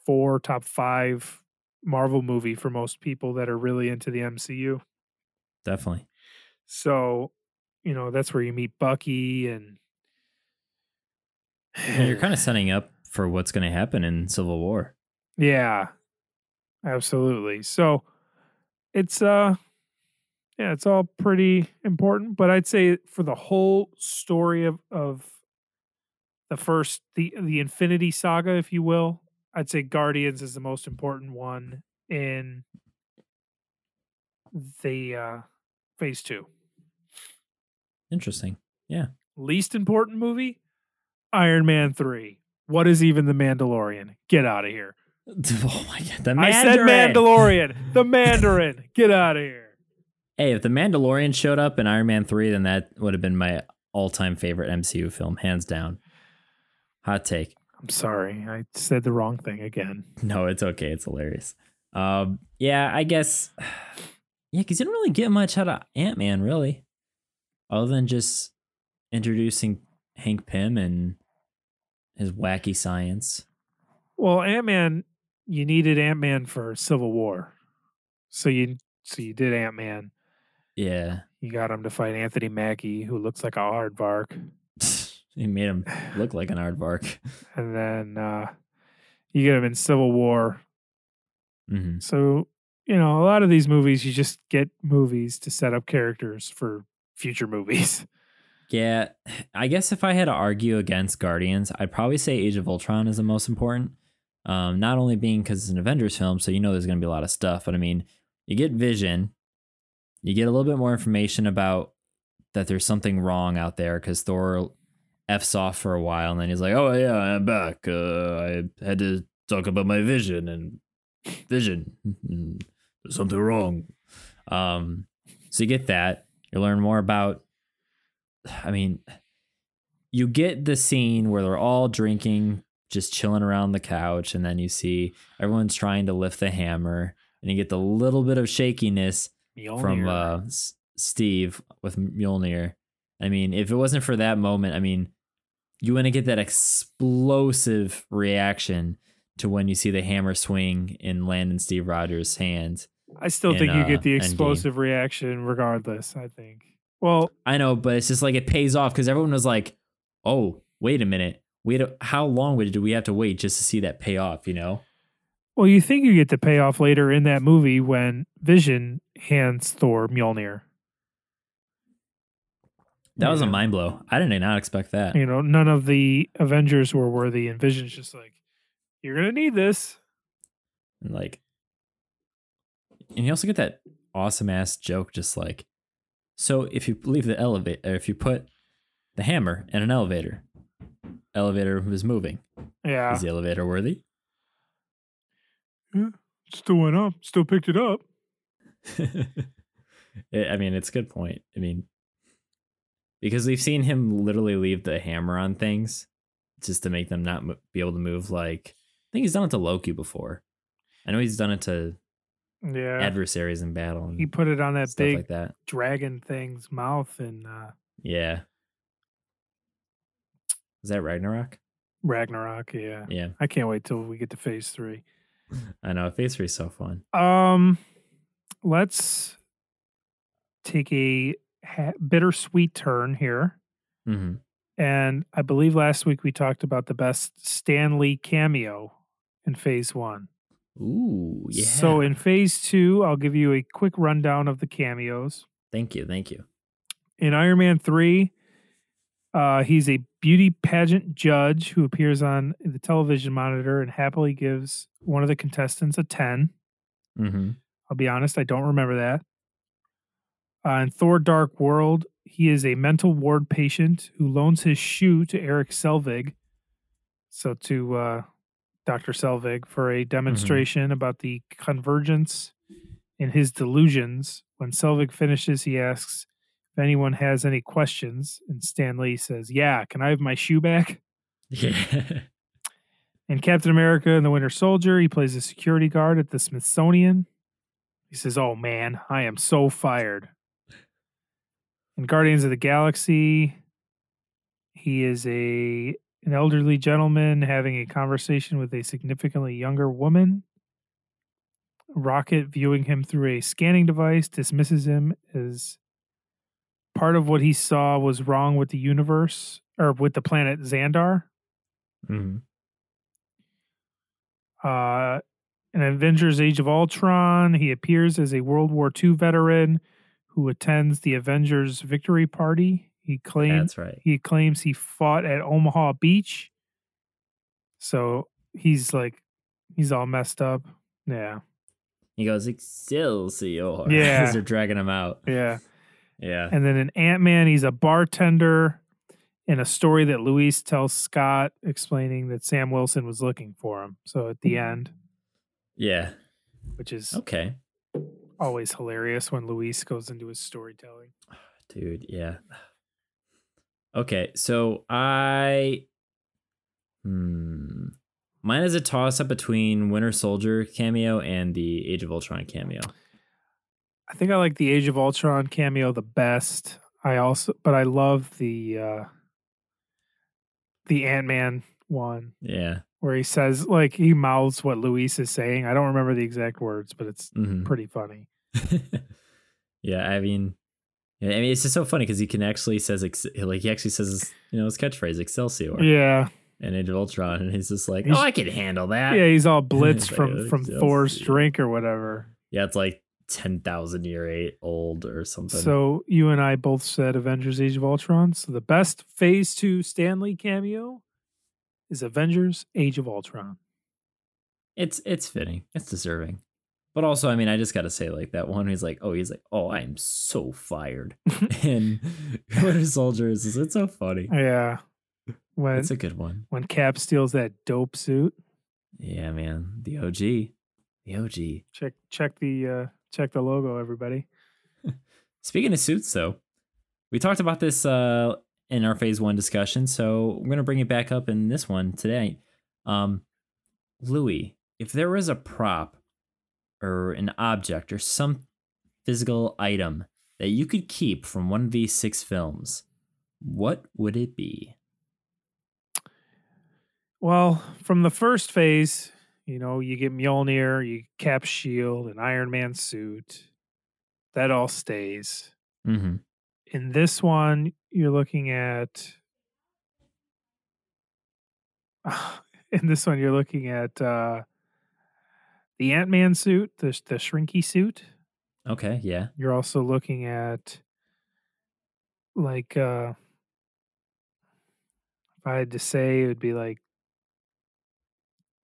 4, top 5 Marvel movie for most people that are really into the MCU. Definitely. So, you know, that's where you meet Bucky and And you're kind of (sighs) setting up for what's going to happen in Civil War. Yeah. Absolutely. So it's uh yeah, it's all pretty important, but I'd say for the whole story of of the first the the Infinity Saga, if you will, I'd say Guardians is the most important one in the uh phase 2. Interesting. Yeah. Least important movie, Iron Man 3. What is even the Mandalorian? Get out of here. (laughs) Oh my god, the I said Mandalorian. (laughs) the Mandarin. Get out of here. Hey, if the Mandalorian showed up in Iron Man 3, then that would have been my all-time favorite MCU film, hands down. Hot take. I'm sorry. I said the wrong thing again. (laughs) No, it's okay. It's hilarious. Um, yeah, I guess. (sighs) Yeah, because you didn't really get much out of Ant Man, really, other than just introducing Hank Pym and his wacky science. Well, Ant Man, you needed Ant Man for Civil War, so you so you did Ant Man. Yeah, You got him to fight Anthony Mackie, who looks like a aardvark, (laughs) he made him (sighs) look like an aardvark. and then uh, you get him in Civil War. hmm So you know, a lot of these movies, you just get movies to set up characters for future movies. (laughs) Yeah, (sighs) I guess if I had to argue against Guardians, I'd probably say Age of Ultron is the most important. Um, not only being because it's an Avengers film, so you know there's going to be a lot of stuff, but I mean, you get Vision, you get a little bit more information about that there's something wrong out there because Thor f's off for a while, and then he's like, "Oh yeah, I'm back. Uh, I had to talk about my vision and vision. (laughs) There's something wrong." Um, so you get that. You learn more about I mean, you get the scene where they're all drinking, just chilling around the couch, and then you see everyone's trying to lift the hammer, and you get the little bit of shakiness from uh, S- Steve with Mjolnir. I mean, if it wasn't for that moment, I mean, you want to get that explosive reaction to when you see the hammer swing and land in Steve Rogers' hands. I still in, think you uh, get the Endgame. explosive reaction regardless. I think. Well, I know, but it's just like it pays off because everyone was like, "Oh, wait a minute, wait, a, how long would do we have to wait just to see that pay off?" You know? well, you think you get the payoff later in that movie when Vision hands Thor Mjolnir. That was a mind blow. I did not expect that. You know, none of the Avengers were worthy, and Vision's just like, "You're gonna need this." And like, and you also get that awesome ass joke, just like, so if you leave the elevator, if you put the hammer in an elevator, elevator was moving. Yeah, Is the elevator worthy? Yeah, still went up, still picked it up. (laughs) I mean, it's a good point. I mean, because we've seen him literally leave the hammer on things just to make them not mo- be able to move. Like, I think he's done it to Loki before. I know he's done it to Yeah, adversaries in battle he put it on that big like that. dragon thing's mouth and uh, Yeah. Is that Ragnarok? Ragnarok. Yeah, Yeah, I can't wait till we get to Phase Three. (laughs) I know. Phase three is so fun. Um, let's take a ha- bittersweet turn here. hmm And I believe last week we talked about the best Stan Lee cameo in phase one. Ooh, yeah. So in phase two, I'll give you a quick rundown of the cameos. thank you, thank you. In Iron Man 3, uh, he's a beauty pageant judge who appears on the television monitor and happily gives one of the contestants a 10. Mm-hmm. I'll be honest, I don't remember that. Uh, in Thor Dark World, he is a mental ward patient who loans his shoe to Erik Selvig. So, to uh, Dr. Selvig for a demonstration about the convergence in his delusions. When Selvig finishes, he asks if anyone has any questions. And Stan Lee says, Yeah, can I have my shoe back? Yeah. (laughs) In Captain America and the Winter Soldier, he plays a security guard at the Smithsonian. He says, Oh man, I am so fired. In Guardians of the Galaxy, he is a an elderly gentleman having a conversation with a significantly younger woman. Rocket, viewing him through a scanning device, dismisses him as part of what he saw was wrong with the universe or with the planet Xandar. hmm Uh, in Avengers Age of Ultron, he appears as a World War II veteran who attends the Avengers victory party. He claims right. he claims he fought at Omaha Beach. So he's like he's all messed up. Yeah. He goes Excelsior. (laughs) Yeah. As they're dragging him out. Yeah. Yeah. And then in Ant Man, he's a bartender in a story that Luis tells Scott explaining that Sam Wilson was looking for him. So at the end, Yeah. which is Okay. always hilarious when Luis goes into his storytelling. (sighs) Dude, yeah. (sighs) Okay, so I hmm mine is a toss up between Winter Soldier cameo and the Age of Ultron cameo. I think I like the Age of Ultron cameo the best. I also, but I love the uh the Ant Man one Yeah. where he says like he mouths what Luis is saying. I don't remember the exact words, but it's hmm pretty funny. (laughs) yeah, I mean I mean it's just so funny because he can actually says like he actually says you know his catchphrase Excelsior Yeah, And Age of Ultron and he's just like He's- I can handle that yeah, he's all blitzed Like, from from Excelsior. Thor's drink or whatever. yeah it's like ten thousand year eight old or something So you and I both said Avengers: Age of Ultron. So the best Phase Two Stan Lee cameo is Avengers: Age of Ultron. it's it's fitting it's deserving but also i mean i just gotta say like that one he's like oh he's like oh i'm so fired (laughs) and (laughs) winter soldier is it's so funny Yeah, when it's a good one when Cap steals that dope suit. yeah man the og the og Check check the uh check the logo, everybody. speaking of suits though we talked about this uh in our phase one discussion so i'm gonna bring it back up in this one today um louis if there was a prop or an object or some physical item that you could keep from one of these six films, what would it be? Well, from the first phase, you know, you get Mjolnir, you Cap shield, an Iron Man suit. That all stays. Mm-hmm. In this one, you're looking at. (sighs) In this one, you're looking at uh, the Ant Man suit, the the Shrinky suit. Okay, yeah. You're also looking at like uh if I had to say it would be like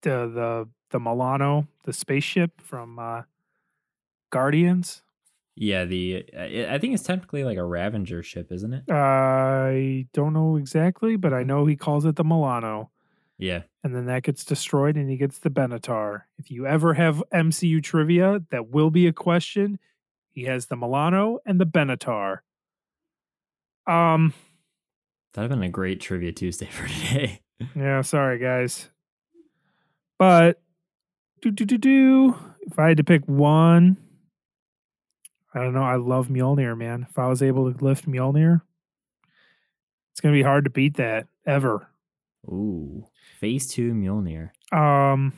the the the Milano, the spaceship from uh Guardians. Yeah, the I I think it's technically like a Ravenger ship, isn't it? I don't know exactly, but I know he calls it the Milano. Yeah. And then that gets destroyed and he gets the Benatar. If you ever have MCU trivia, that will be a question. He has the Milano and the Benatar. Um That'd have been a great trivia Tuesday (laughs) for today. Yeah, sorry guys. But do do do do. If I had to pick one, I don't know. I love Mjolnir, man. If I was able to lift Mjolnir, it's gonna be hard to beat that ever. Ooh. Phase two Mjolnir. Um,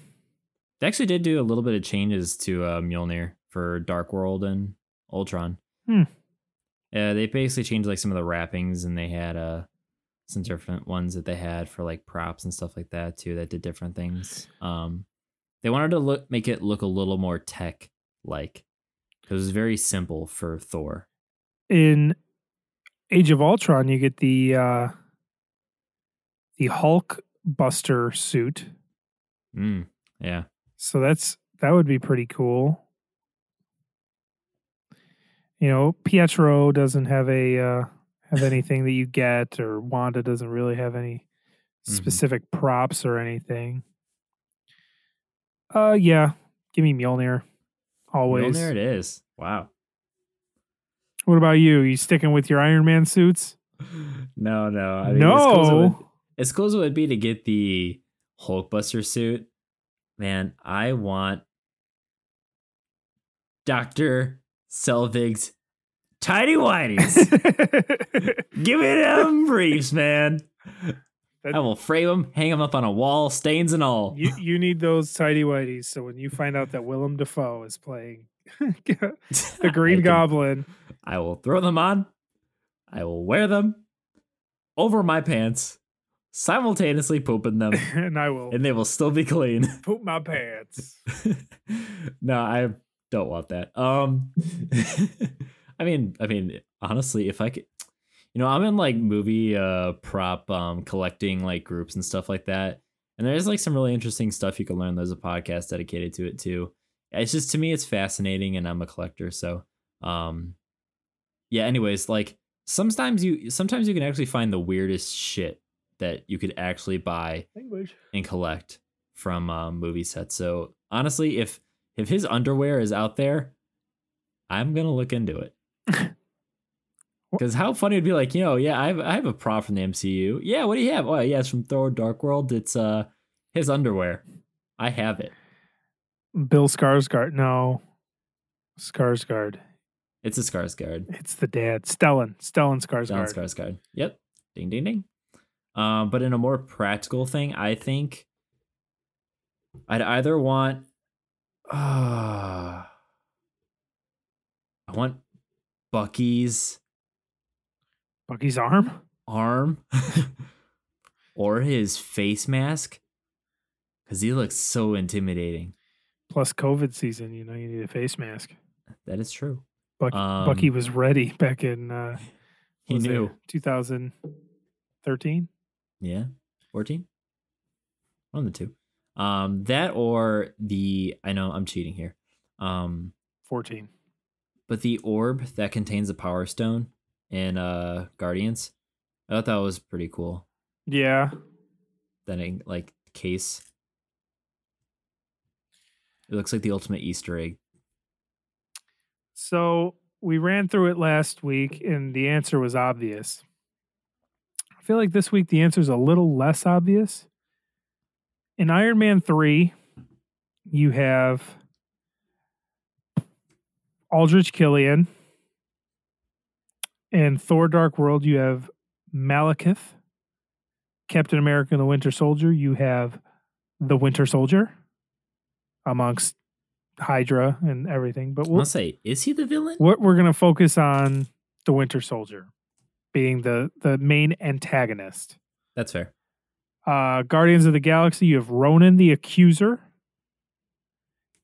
They actually did do a little bit of changes to uh, Mjolnir for Dark World and Ultron. Hmm. Yeah, they basically changed like some of the wrappings, and they had uh some different ones that they had for like props and stuff like that too. That did different things. Um, they wanted to look make it look a little more tech like. It was very simple for Thor. in Age of Ultron, you get the uh the Hulk Buster suit. Mm, yeah. So that's that would be pretty cool. You know, Pietro doesn't have a uh, have anything that you get, or Wanda doesn't really have any Mhm. specific props or anything. Uh, yeah, give me Mjolnir. Always. Mjolnir it is. Wow. What about you? You sticking with your Iron Man suits? No, no. I mean, as cool as would- no. as cool as it would be to get the Hulkbuster suit, man, I want Dr. Selvig's Tidy Whities. (laughs) Give me them briefs, man. That- I will frame them, hang them up on a wall, stains and all. you you need those tidy whities. So when you find out that Willem Dafoe is playing (laughs) the I Green can- Goblin, I will throw them on. I will wear them over my pants, simultaneously pooping them, (laughs) and I will and they will still be clean. poop my pants. no, I don't want that. Um, I mean, I mean, honestly, if I could, you know, I'm in like movie uh prop um collecting like groups and stuff like that, and there's like some really interesting stuff you can learn. There's a podcast dedicated to it too. It's just to me, it's fascinating, and I'm a collector, so um, yeah. Anyways, like sometimes you sometimes you can actually find the weirdest shit that you could actually buy Language. and collect from um, movie sets. So honestly, if if his underwear is out there, I'm gonna look into it. (laughs) Because how funny it'd be like, you know, yeah, I have, I have a prop from the MCU. Yeah, what do you have? Oh, yeah, it's from Thor: Dark World. It's uh his underwear. I have it. Bill Skarsgård. No, Skarsgård. It's a Skarsgård. It's the dad. Stellan. Stellan Skarsgård. Skarsgård. Yep. Ding ding ding. Um, but in a more practical thing, I think I'd either want uh, (sighs) I want Bucky's Bucky's arm. arm (laughs) or his face mask because he looks so intimidating. Plus COVID season. You know, you need a face mask. That is true. Bucky, Um, Bucky was ready back in. Uh, (laughs) He knew. 2013. Yeah. 14? One of the two. Um, that or the I know I'm cheating here. Um, 14. But the orb that contains the power stone in uh Guardians, I thought that was pretty cool. Yeah. That in, like case. It looks like the ultimate Easter egg. So we ran through it last week, and the answer was obvious. I feel like this week the answer is a little less obvious. In Iron Man 3, you have Aldrich Killian. In Thor Dark World, you have Malekith. Captain America and the Winter Soldier, you have the Winter Soldier amongst Hydra and everything. But we'll, I'll say, is he the villain? we're, we're going to focus on the Winter Soldier being the the main antagonist. That's fair. Uh, Guardians of the Galaxy, you have Ronan the Accuser.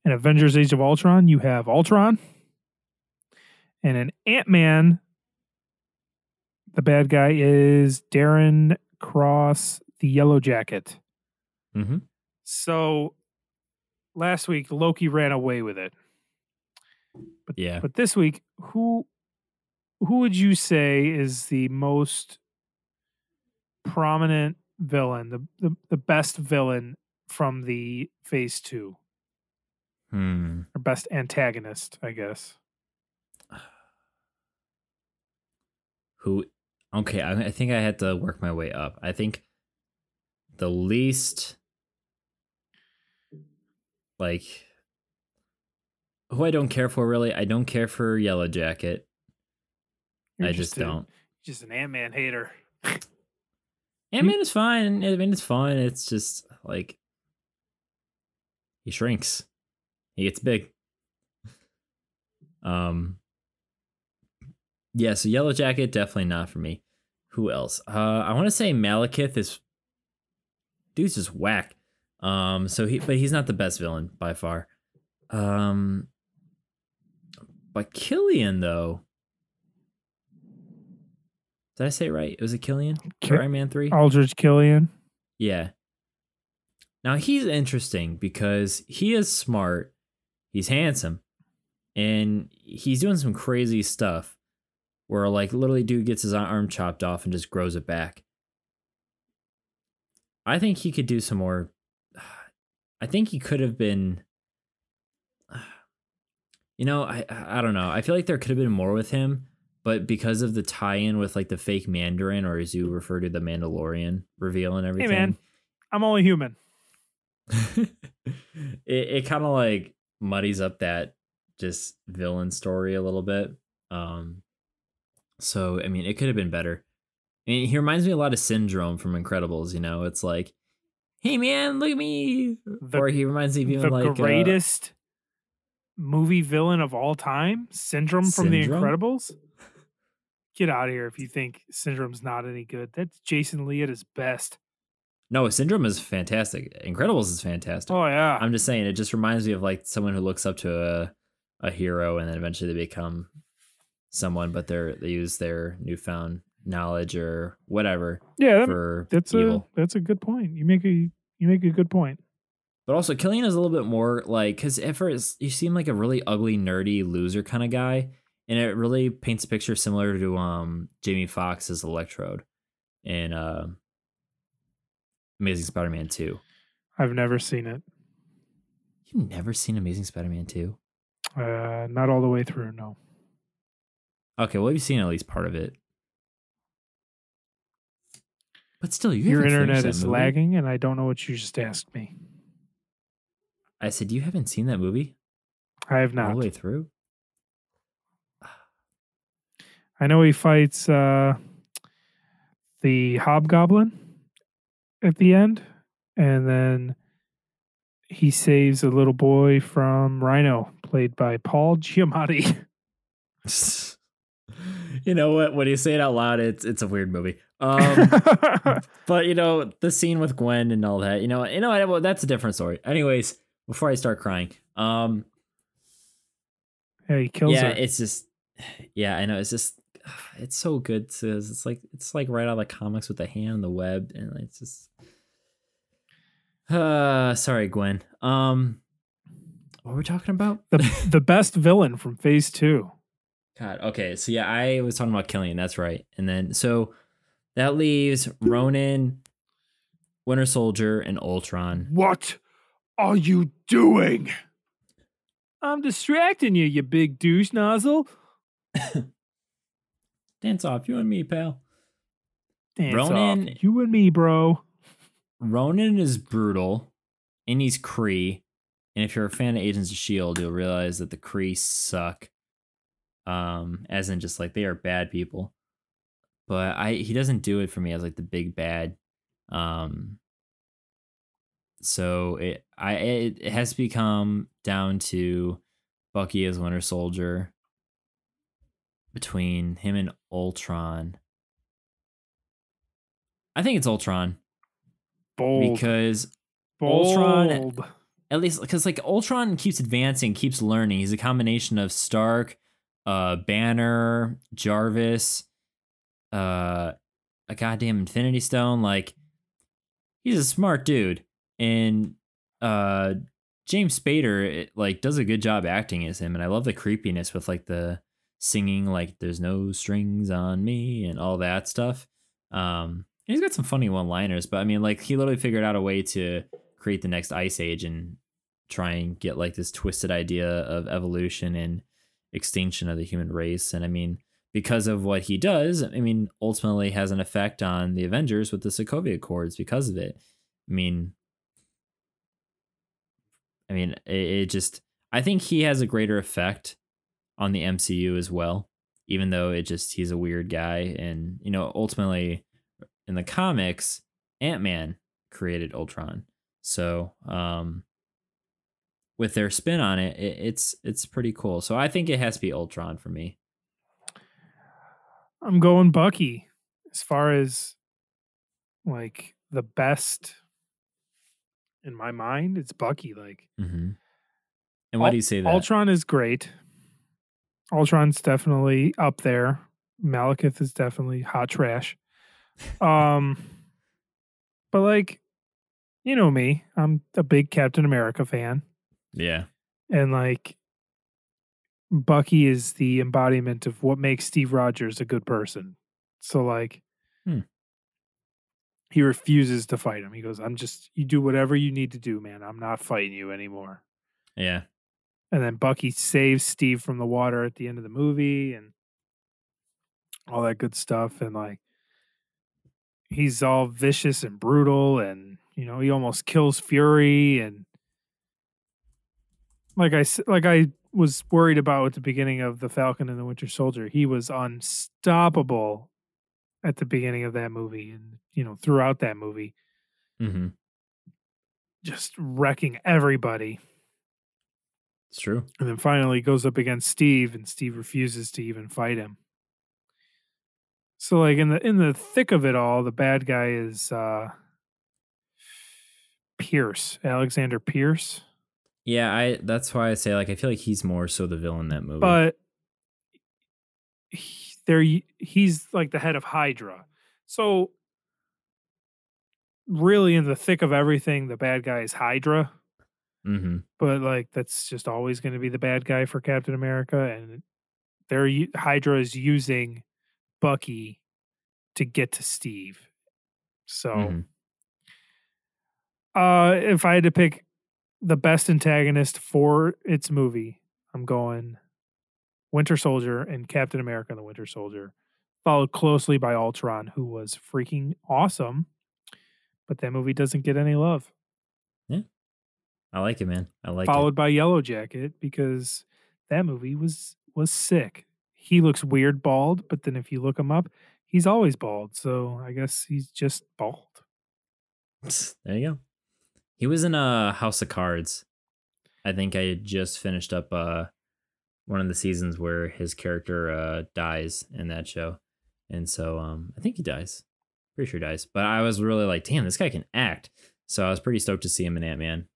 In Avengers: Age of Ultron, you have Ultron. And in Ant Man, the bad guy is Darren Cross, the Yellow Jacket. Mm-hmm. So last week Loki ran away with it. But Yeah. But this week, who who would you say is the most prominent villain, the the, the best villain from the phase two, Hmm. or best antagonist, I guess? Who okay I, I think i had to work my way up. I think the least like who i don't care for really i don't care for yellow jacket. You're i just a- don't. Just an Ant Man hater. (laughs) ant-man is fine. I mean it's fine. It's just like he shrinks. He gets big. (laughs) Um yeah so yellow jacket definitely not for me. Who else? Uh i want to say malekith is dude's just whack. Um so he but he's not the best villain by far. Um but killian though. Did i say it right? It was a killian? For iron man 3 Aldrich Killian. Yeah. Now he's interesting because he is smart, he's handsome, and he's doing some crazy stuff where like literally dude gets his arm chopped off and just grows it back. I think he could do some more I think he could have been you know, I I don't know. I feel like there could have been more with him, but because of the tie-in with like the fake Mandarin or as you refer to the Mandalorian reveal and everything. Hey man, I'm only human. (laughs) it it kind of like muddies up that just villain story a little bit. Um, so I mean, it could have been better. I mean, he reminds me a lot of Syndrome from Incredibles. You know, it's like, hey man, look at me. The- or he reminds me of even the like uh, greatest movie villain of all time, Syndrome from Syndrome? The Incredibles. Get out of here if you think Syndrome's not any good. That's Jason Lee at his best. no, Syndrome is fantastic. Incredibles is fantastic. Oh yeah, I'm just saying, it just reminds me of like someone who looks up to a a hero and then eventually they become someone, but they're they use their newfound knowledge or whatever yeah. That, that's evil. a that's a good point. You make a you make a good point. But also, Killian is a little bit more like because at first you seem like a really ugly, nerdy loser kind of guy, and it really paints a picture similar to um Jamie Foxx's Electrode in uh, Amazing Spider-Man Two. I've never seen it. You've never seen Amazing Spider-Man Two? Uh, not all the way through. No. Okay, well, you've seen at least part of it. But still, you Your haven't finished internet that is movie. lagging, and I don't know what you just asked me. I said you haven't seen that movie I have not all not. the way through. I know he fights uh, the Hobgoblin at the end, and then he saves a little boy from Rhino, played by Paul Giamatti. (laughs) (laughs) you know what? When you say it out loud, it's it's a weird movie. Um, (laughs) but you know the scene with Gwen and all that. You know, you know well, that's a different story. Anyways, before I start crying, um, yeah, he kills yeah, her. it's just, yeah, I know. It's just, it's so good. To, it's like it's like right out of the comics with the hand on the web, and it's just. Uh, sorry, Gwen. Um, what were we talking about? the (laughs) the best villain from Phase Two. God. Okay. So yeah, I was talking about Killian. That's right. And then so that leaves Ronan, Winter Soldier, and Ultron. What are you doing? I'm distracting you, you big douche nozzle. (laughs) Dance off, you and me, pal. Dance Ronan- off. You and me, bro. Ronan is brutal, and he's Kree. And if you're a fan of Agents of Shield, you'll realize that the Kree suck. Um, as in just like they are bad people. But I he doesn't do it for me as like the big bad. Um so it I it, it has become down to Bucky as Winter Soldier between him and Ultron. I think it's Ultron Bold. because Bold. Ultron- at least because like Ultron keeps advancing, keeps learning. He's a combination of Stark, uh, Banner, Jarvis, uh, a goddamn Infinity Stone. Like he's a smart dude, and uh, James Spader it, like does a good job acting as him, and I love the creepiness with like the singing like "There's no strings on me" and all that stuff. Um, and he's got some funny one-liners, but I mean, like he literally figured out a way to create the next ice age and try and get like this twisted idea of evolution and extinction of the human race. And I mean, because of what he does, I mean, ultimately has an effect on the Avengers with the Sokovia Accords because of it. I mean, I mean, it, it just, I think he has a greater effect on the MCU as well, even though it just, he's a weird guy. And, you know, ultimately in the comics, Ant Man created Ultron. So, um, with their spin on it, it, it's it's pretty cool. So I think it has to be Ultron for me. I'm going Bucky as far as like the best in my mind. It's Bucky. Like Mm-hmm. And why do you say that? Ultron is great. Ultron's definitely up there. Malekith is definitely hot trash. (laughs) Um, but like you know me. I'm a big Captain America fan. Yeah. And like Bucky is the embodiment of what makes Steve Rogers a good person. So like Hmm. he refuses to fight him. He goes, I'm just you do whatever you need to do, man. I'm not fighting you anymore. Yeah. And then Bucky saves Steve from the water at the end of the movie and all that good stuff. And like he's all vicious and brutal and you know, he almost kills Fury and like I like I was worried about at the beginning of the Falcon and the Winter Soldier. He was unstoppable at the beginning of that movie and you know, throughout that movie, Mm-hmm. just wrecking everybody. It's true. And then finally goes up against Steve and Steve refuses to even fight him. So like in the in the thick of it all, the bad guy is uh Pierce, Alexander Pierce. Yeah, I that's why I say like I feel like he's more so the villain in that movie. But he, there he's like the head of Hydra. So really in the thick of everything, the bad guy is Hydra. mm-hmm. but like that's just always going to be the bad guy for Captain America, and they're Hydra is using Bucky to get to Steve. So, Mhm. uh, if I had to pick the best antagonist for its movie, I'm going Winter Soldier and Captain America and the Winter Soldier, followed closely by Ultron, who was freaking awesome. But that movie doesn't get any love. Yeah. I like it, man. I like it. followed by Yellow Jacket because that movie was was sick. He looks weird bald, but then if you look him up, he's always bald. So I guess he's just bald. There you go. He was in a House of Cards. I think I just finished up uh one of the seasons where his character uh dies in that show. And so um I think he dies. Pretty sure he dies. But I was really like, damn, this guy can act. So I was pretty stoked to see him in Ant Man.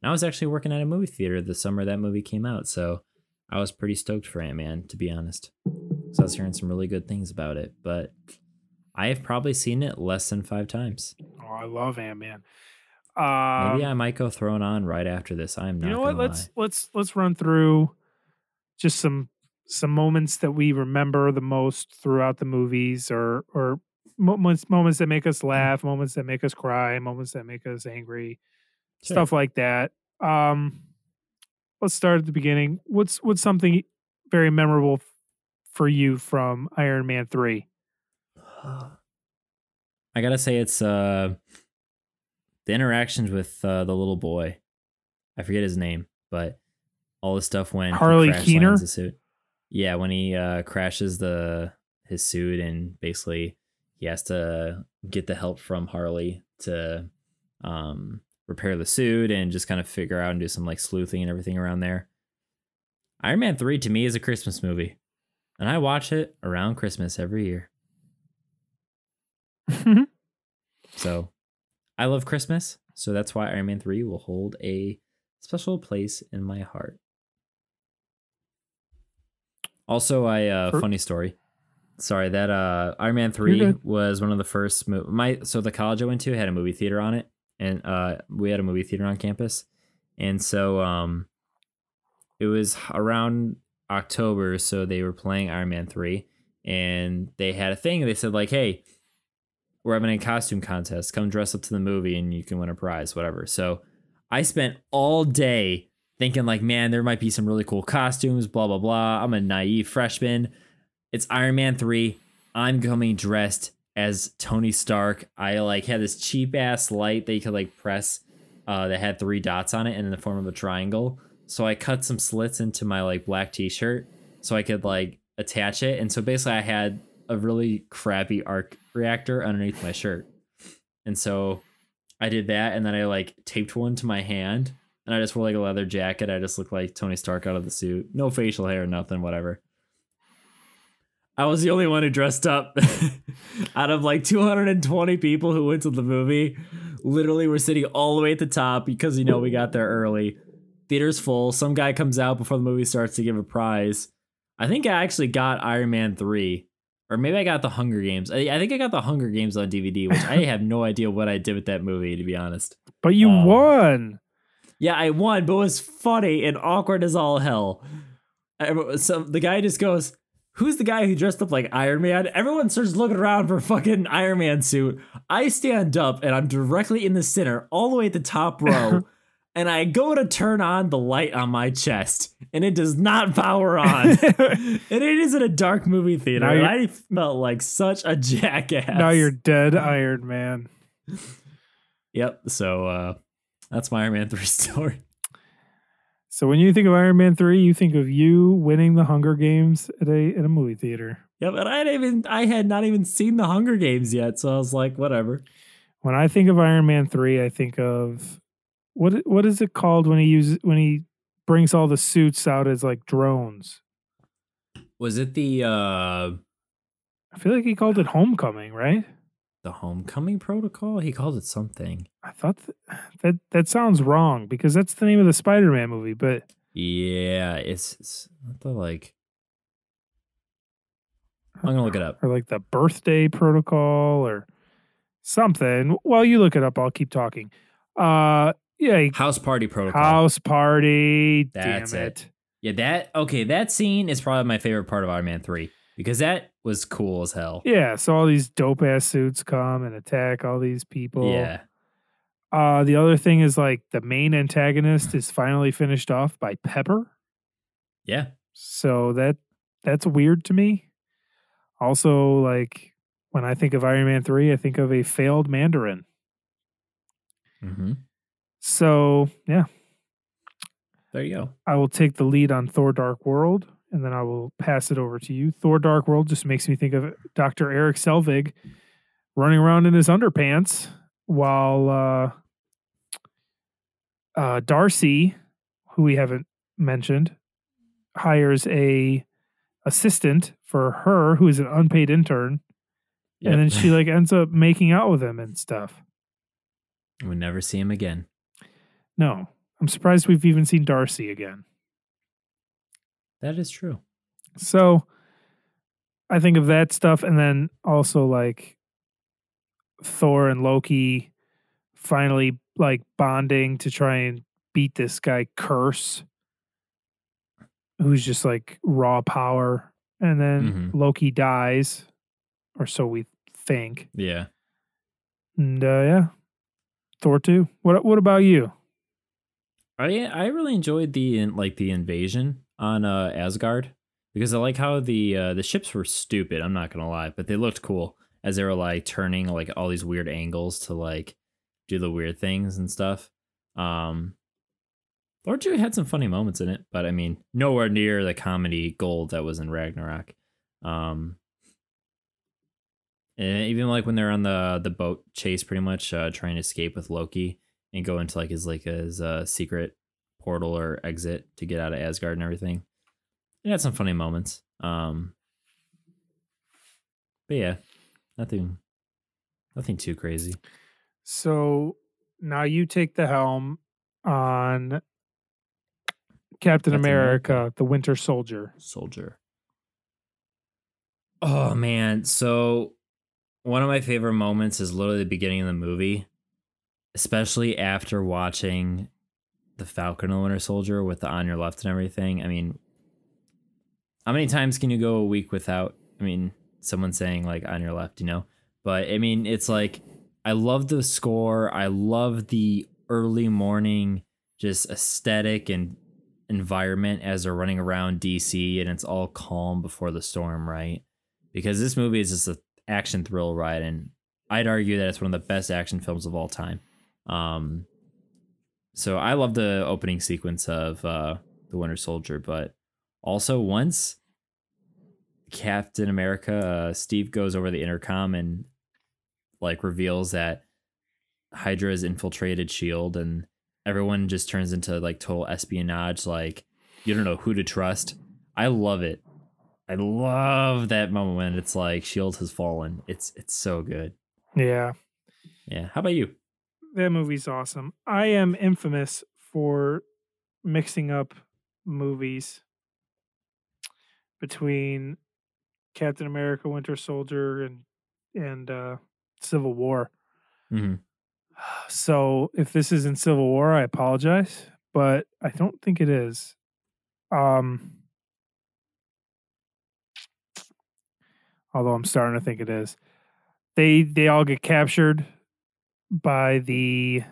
And I was actually working at a movie theater the summer that movie came out. So I was pretty stoked for Ant Man, to be honest. So I was hearing some really good things about it. But I have probably seen it less than five times. Oh, I love Ant Man. Um, Maybe I might go throw it on right after this. I'm not. you know what? Let's let's let's run through just some some moments that we remember the most throughout the movies, or or moments moments that make us laugh, moments that make us cry, moments that make us angry. Sure. stuff like that. Um, let's start at the beginning. What's what's something very memorable for you from Iron Man three? (sighs) I gotta say it's uh the interactions with uh, the little boy. I forget his name, but all the stuff when Harley Keener? Yeah, when he uh, crashes the his suit and basically he has to get the help from Harley to um repair the suit and just kind of figure out and do some like sleuthing and everything around there. Iron Man 3 to me is a Christmas movie. And I watch it around Christmas every year. (laughs) So I love Christmas. So that's why Iron Man 3 will hold a special place in my heart. Also, I uh For- funny story. Sorry, that uh Iron Man 3 was one of the first mo- my so the college I went to had a movie theater on it and uh we had a movie theater on campus. And so um it was around October so they were playing Iron Man 3 and they had a thing they said like, "Hey, we're having a costume contest. Come dress up to the movie and you can win a prize, whatever. So I spent all day thinking, like, man, there might be some really cool costumes, blah, blah, blah. I'm a naive freshman. It's Iron Man 3. I'm coming dressed as Tony Stark. I like had this cheap ass light that you could like press uh, that had three dots on it and in the form of a triangle. So I cut some slits into my like black t-shirt so I could like attach it. And so basically I had a really crappy arc reactor underneath my shirt. And so I did that and then I like taped one to my hand and I just wore like a leather jacket. I just looked like Tony Stark out of the suit. No facial hair, nothing, whatever. I was the only one who dressed up (laughs) out of like 220 people who went to the movie. Literally, we're sitting all the way at the top because you know we got there early. Theater's full. Some guy comes out before the movie starts to give a prize. I think I actually got Iron Man 3 or maybe I got the Hunger Games. I, I think I got the Hunger Games on DVD, which I (laughs) have no idea what I did with that movie, to be honest. But you Um, won. Yeah, I won, but it was funny and awkward as all hell. So the guy just goes, Who's the guy who dressed up like Iron Man? Everyone starts looking around for a fucking Iron Man suit. I stand up and I'm directly in the center, all the way at the top row. (laughs) and I go to turn on the light on my chest, and it does not power (laughs) on. and it is in a dark movie theater. And I felt like such a jackass. now you're dead, Iron Man. Yep. So uh, that's my Iron Man 3 (laughs) story. So when you think of Iron Man three, you think of you winning the Hunger Games at a at a movie theater. Yep, and I had even I had not even seen the Hunger Games yet, so I was like, whatever. When I think of Iron Man three, I think of what what is it called when he uses when he brings all the suits out as like drones. Was it the uh I feel like he called it Homecoming, right? the Homecoming Protocol? He called it something. I thought th- that that sounds wrong because that's the name of the Spider-Man movie, but Yeah, it's, it's not the like. I'm gonna look it up. or like the birthday protocol or something. While you look it up, I'll keep talking. Uh yeah, House Party Protocol. house party. That's Damn it. it. Yeah, that okay. That scene is probably my favorite part of Iron Man Three because that was cool as hell. Yeah, so all these dope ass suits come and attack all these people. Yeah, Uh the other thing is like the main antagonist is finally finished off by Pepper. yeah. So that that's weird to me. Also, like when I think of Iron Man 3, I think of a failed Mandarin. hmm So, yeah, There you go. I will take the lead on Thor Dark World and then I will pass it over to you. Thor Dark World just makes me think of Dr. Erik Selvig running around in his underpants while uh, uh, Darcy, who we haven't mentioned, hires a assistant for her who is an unpaid intern and then she like (laughs) ends up making out with him and stuff. we never see him again. No, I'm surprised we've even seen Darcy again. That is true. So I think of that stuff and then also like Thor and Loki finally like bonding to try and beat this guy Kurse who's just like raw power and then Mhm. Loki dies or so we think. Yeah. And uh yeah. Thor 2. What what about you? I I really enjoyed the like the invasion on uh Asgard because I like how the uh the ships were stupid, I'm not to lie, but they looked cool as they were like turning like all these weird angles to like do the weird things and stuff. Um Thor 2 had some funny moments in it, but I mean, nowhere near the comedy gold that was in Ragnarok. Um and even like when they're on the the boat chase pretty much uh trying to escape with Loki and go into like his like his uh, secret portal or exit to get out of Asgard and everything. It had some funny moments. Um, but yeah, nothing, nothing too crazy. So now you take the helm on Captain, Captain America, America. the Winter Soldier. Soldier. Oh man, so one of my favorite moments is literally the beginning of the movie, especially after watching the Falcon and the Winter Soldier with the on your left and everything. I mean, how many times can you go a week without? I mean, someone saying like on your left, you know. But I mean, it's like I love the score. I love the early morning just aesthetic and environment as they're running around DC and it's all calm before the storm, right? Because this movie is just an action thrill ride, and I'd argue that it's one of the best action films of all time. Um, so I love the opening sequence of uh, the Winter Soldier, but also once Captain America, uh, Steve goes over the intercom and like reveals that Hydra has infiltrated Shield, and everyone just turns into like total espionage. Like you don't know who to trust. I love it. I love that moment when it's like Shield has fallen. It's it's so good. Yeah, Yeah. How about you? That movie's awesome. I am infamous for mixing up movies between Captain America, Winter Soldier, and and uh, Civil War. Mhm. (sighs) So if this is in Civil War, I apologize, but I don't think it is. Um, although I'm starting to think it is. They they all get captured by the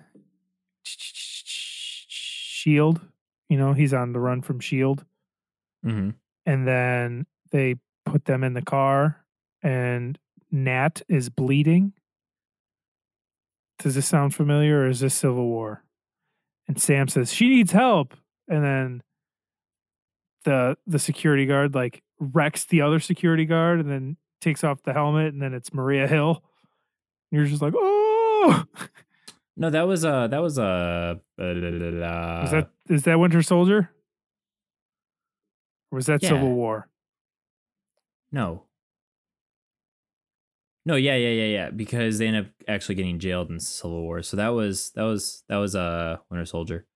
Shield. You know, he's on the run from Shield hmm and then they put them in the car and Nat is bleeding. Does this sound familiar or is this Civil War? And Sam says she needs help and then the the security guard like wrecks the other security guard and then takes off the helmet and then it's Maria Hill. And you're just like, "Oh!" No, that was uh that was uh, uh is that is that Winter Soldier? Or was that Yeah. Civil War? no. No, yeah, yeah, yeah, yeah. Because they end up actually getting jailed in Civil War. So that was that was that was uh Winter Soldier.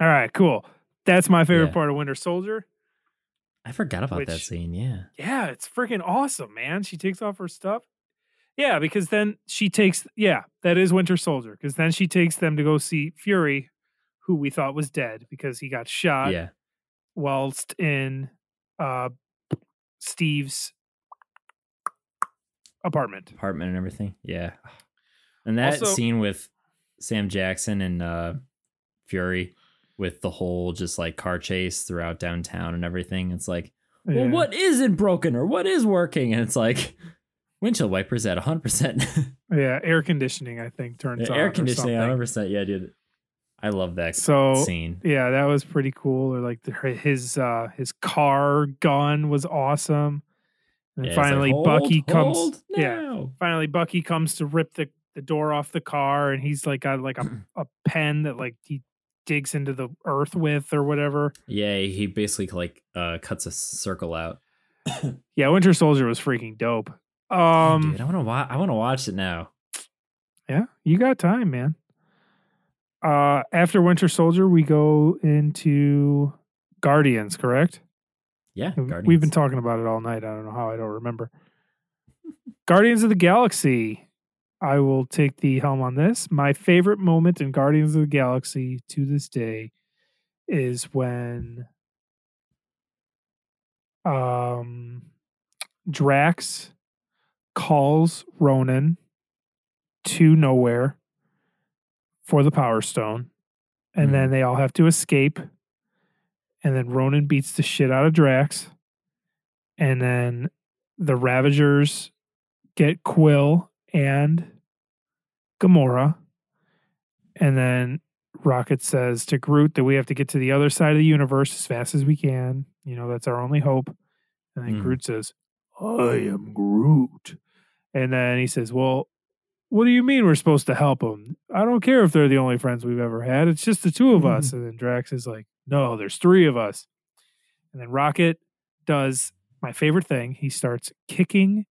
All right, cool. That's my favorite Yeah. part of Winter Soldier. I forgot about that scene. Yeah. Yeah, it's freaking awesome, man. She takes off her stuff. Yeah, because then she takes yeah, that is Winter Soldier. Because then she takes them to go see Fury, who we thought was dead because he got shot yeah. whilst in uh Steve's apartment. Apartment and everything. Yeah. And that Also- scene with Sam Jackson and uh Fury with the whole just like car chase throughout downtown and everything. It's like, well, Yeah. what isn't broken or what is working? And it's like windshield wipers at 100%. (laughs) Yeah, air conditioning, I think, turns on. Air conditioning at 100%. Yeah, dude. I love that So scene. yeah, that was pretty cool. Or like the, his uh his car gun was awesome. And Yeah, it's like, finally "Hold, Bucky comes hold yeah. Finally Bucky comes to rip the, the door off the car and he's like got like a, (clears throat) a pen that like he digs into the earth with or whatever. Yeah, he basically like uh cuts a circle out. Yeah, Winter Soldier was freaking dope. Um dude, I want to watch I want to watch it now. yeah, you got time, man. Uh after Winter Soldier we go into Guardians, correct? Yeah, We've been talking about it all night. I don't know how I don't remember. (laughs) Guardians of the Galaxy. I will take the helm on this. My favorite moment in Guardians of the Galaxy to this day is when um Drax calls Ronan to Knowhere for the Power Stone. And then they all have to escape. And then Ronan beats the shit out of Drax. And then the Ravagers get Quill and Gamora. And then Rocket says to Groot that we have to get to the other side of the universe as fast as we can. You know, that's our only hope. And then Mhm. Groot says, I am Groot. And then he says, Well, what do you mean we're supposed to help them? I don't care if they're the only friends we've ever had. It's just the two of us. Mm-hmm. And then Drax is like, No, there's three of us. And then Rocket does my favorite thing. He starts kicking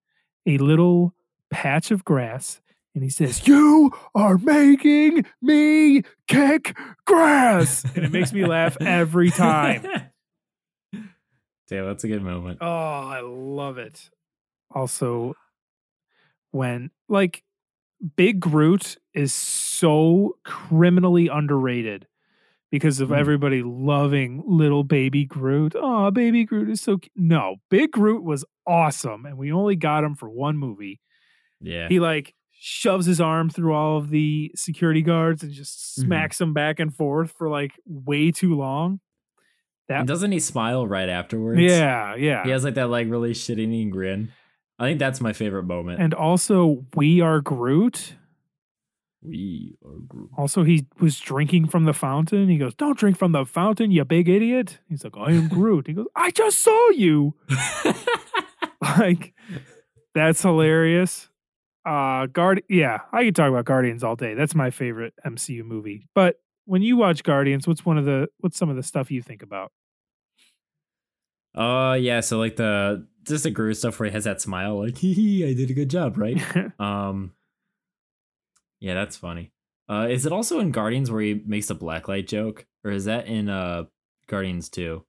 a little patch of grass and he says, You are making me kick grass. (laughs) And it makes me laugh every time. Damn, that's a good moment. Oh, I love it. Also, when like Big Groot is so criminally underrated because of Mm. everybody loving little baby Groot. Oh, baby Groot is so cute. No, Big Groot was awesome, and we only got him for one movie. Yeah. He like shoves his arm through all of the security guards and just Mhm. smacks them back and forth for like way too long. and doesn't he smile right afterwards? Yeah, yeah. He has like that like really shit-eating grin. I think that's my favorite moment. And also, we are Groot. we are Groot. Also, he was drinking from the fountain. He goes, Don't drink from the fountain, you big idiot. He's like, I am (laughs) Groot. He goes, I just saw you. (laughs) like, that's hilarious. Uh Guard yeah, I could talk about Guardians all day. That's my favorite MCU movie. But when you watch Guardians, what's one of the what's some of the stuff you think about? Oh yeah, so like the just the Groot stuff where he has that smile, like (laughs) hee I did a good job, right? (laughs) um, yeah, that's funny. Uh, is it also in Guardians where he makes a blacklight joke, or is that in uh Guardians two?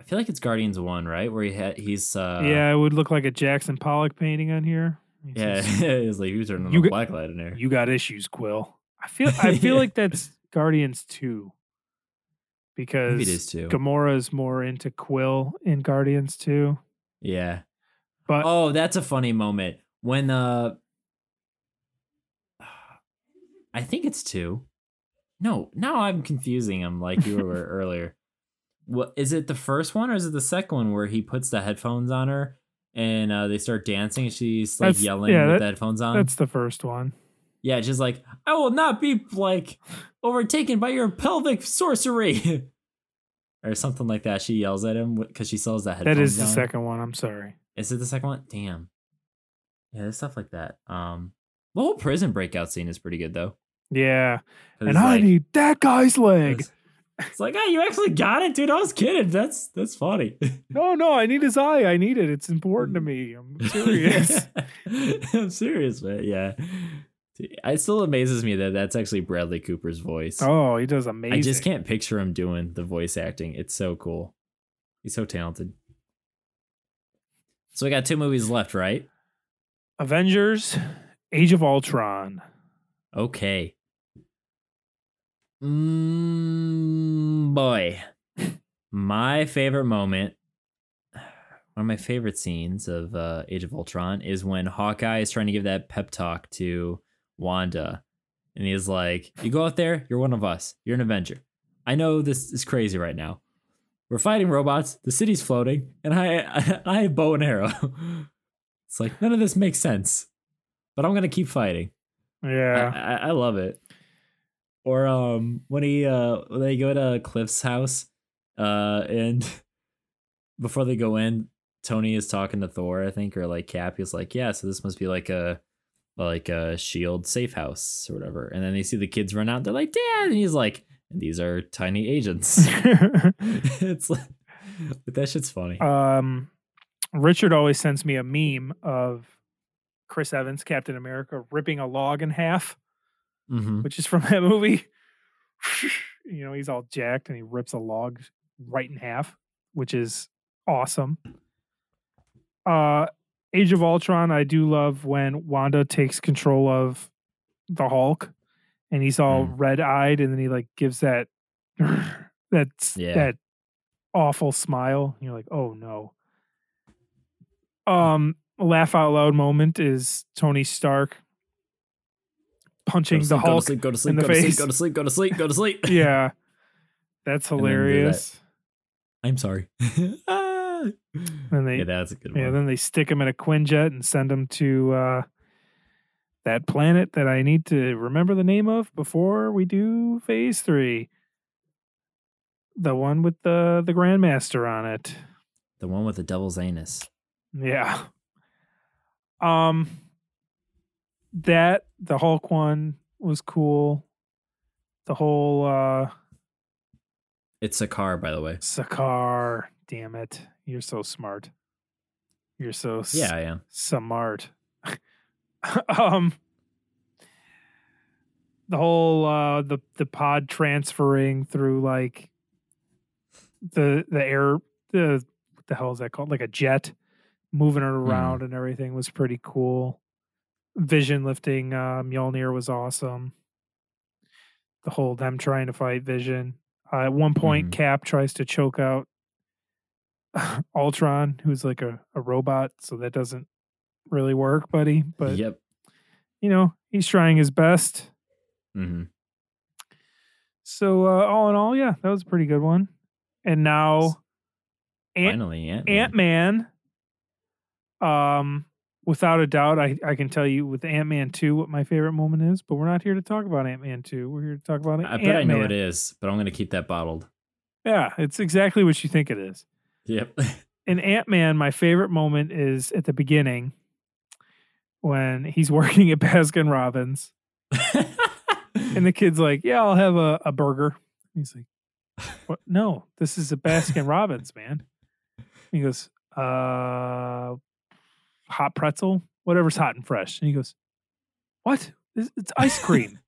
I feel like it's Guardians one, right? Where he had he's uh yeah, it would look like a Jackson Pollock painting on here. He yeah. says, (laughs) it's like you turning on the get- black light in there. you got issues, Quill. I feel I feel like that's Guardians two. Because Maybe it is too. Gamora is more into Quill in Guardians too. Yeah. But Oh, that's a funny moment when uh (sighs) I think it's two. No, now I'm confusing him like you were (laughs) earlier. What is it the first one or is it the second one where he puts the headphones on her and uh, they start dancing and she's like That's- yelling yeah, with that- the headphones on? that's the first one. Yeah, she's like, I will not be like overtaken by your pelvic sorcery. (laughs) or something like that. She yells at him because she sells that headphones. That is the on. second one. I'm sorry. Is it the second one? Damn. Yeah, there's stuff like that. Um, the whole prison breakout scene is pretty good though. Yeah, And I like- need that guy's leg. It's, it's like, oh, you actually got it, dude. I was kidding. That's that's funny. (laughs) No, no, I need his eye. I need it. It's important to me. I'm (laughs) serious. I'm serious, man. Yeah. It still amazes me that that's actually Bradley Cooper's voice. oh, he does amazing. I just can't picture him doing the voice acting. It's so cool. He's so talented. So we got two movies left, right? Avengers, Age of Ultron. Okay. Mm, boy, (laughs) my favorite moment, one of my favorite scenes of uh, Age of Ultron is when Hawkeye is trying to give that pep talk to Wanda, and he's like, "You go out there, you're one of us. You're an Avenger. I know this is crazy right now. We're fighting robots. The city's floating, and I, I, (laughs) I have bow and arrow. (laughs) it's like none of this makes sense, but I'm gonna keep fighting." Yeah. I, I, I love it. Or um when he uh when they go to Clint's house, uh and (laughs) before they go in, Tony is talking to Thor, I think, or like Cap. He's like, "Yeah, so this must be like a like a shield safe house or whatever." And then they see the kids run out. They're like, "Dad!" And he's like, "These are tiny agents." (laughs) (laughs) it's like but that shit's funny. um, Richard always sends me a meme of Chris Evans, Captain America, ripping a log in half, hmm which is from (laughs) that movie. you know, he's all jacked and he rips a log right in half, which is awesome. Uh Age of Ultron, I do love when Wanda takes control of the Hulk and he's all Mm. red-eyed and then he like gives that (laughs) that's Yeah. that awful smile. You're like, "Oh no." Um laugh out loud moment is Tony Stark punching the go to Hulk sleep, go to in sleep, go to sleep, go to sleep, go to sleep, go to sleep. (laughs) yeah. (laughs) That's do that. hilarious. I'm sorry. Ah. (laughs) And they yeah, that's a good yeah, then they stick him in a Quinjet and send him to uh that planet that I need to remember the name of before we do phase 3. The one with the the Grandmaster on it. The one with the devil's anus. Yeah. Um that the Hulk one was cool. The whole uh It's a car, by the way. Sakaar, damn it. You're so smart. You're so Yeah, I am. smart. (laughs) um the whole uh the the pod transferring through like the the air the what the hell is that called? Like a jet moving it around and everything was pretty cool. Vision lifting uh Mjolnir was awesome. The whole them trying to fight Vision. Uh, at one point Mhm. Cap tries to choke out (laughs) Ultron, who's like a, a robot, so that doesn't really work, buddy. But yep. you know, he's trying his best. hmm So uh, all in all, yeah, that was a pretty good one. And now Ant Finally, Ant. Man. Um, without a doubt, I, I can tell you with Ant Man two what my favorite moment is. But we're not here to talk about Ant Man two. We're here to talk about I bet I know it is, but I'm gonna keep that bottled. Yeah, it's exactly what you think it is. Yep. in Ant Man, my favorite moment is at the beginning when he's (laughs) working at Baskin Robbins, and the kid's like, "Yeah, I'll have a, a burger." He's like, "What? No, this is a Baskin (laughs) Robbins, man." He goes, "Uh, hot pretzel, whatever's hot and fresh." And he goes, "What? It's, it's ice cream."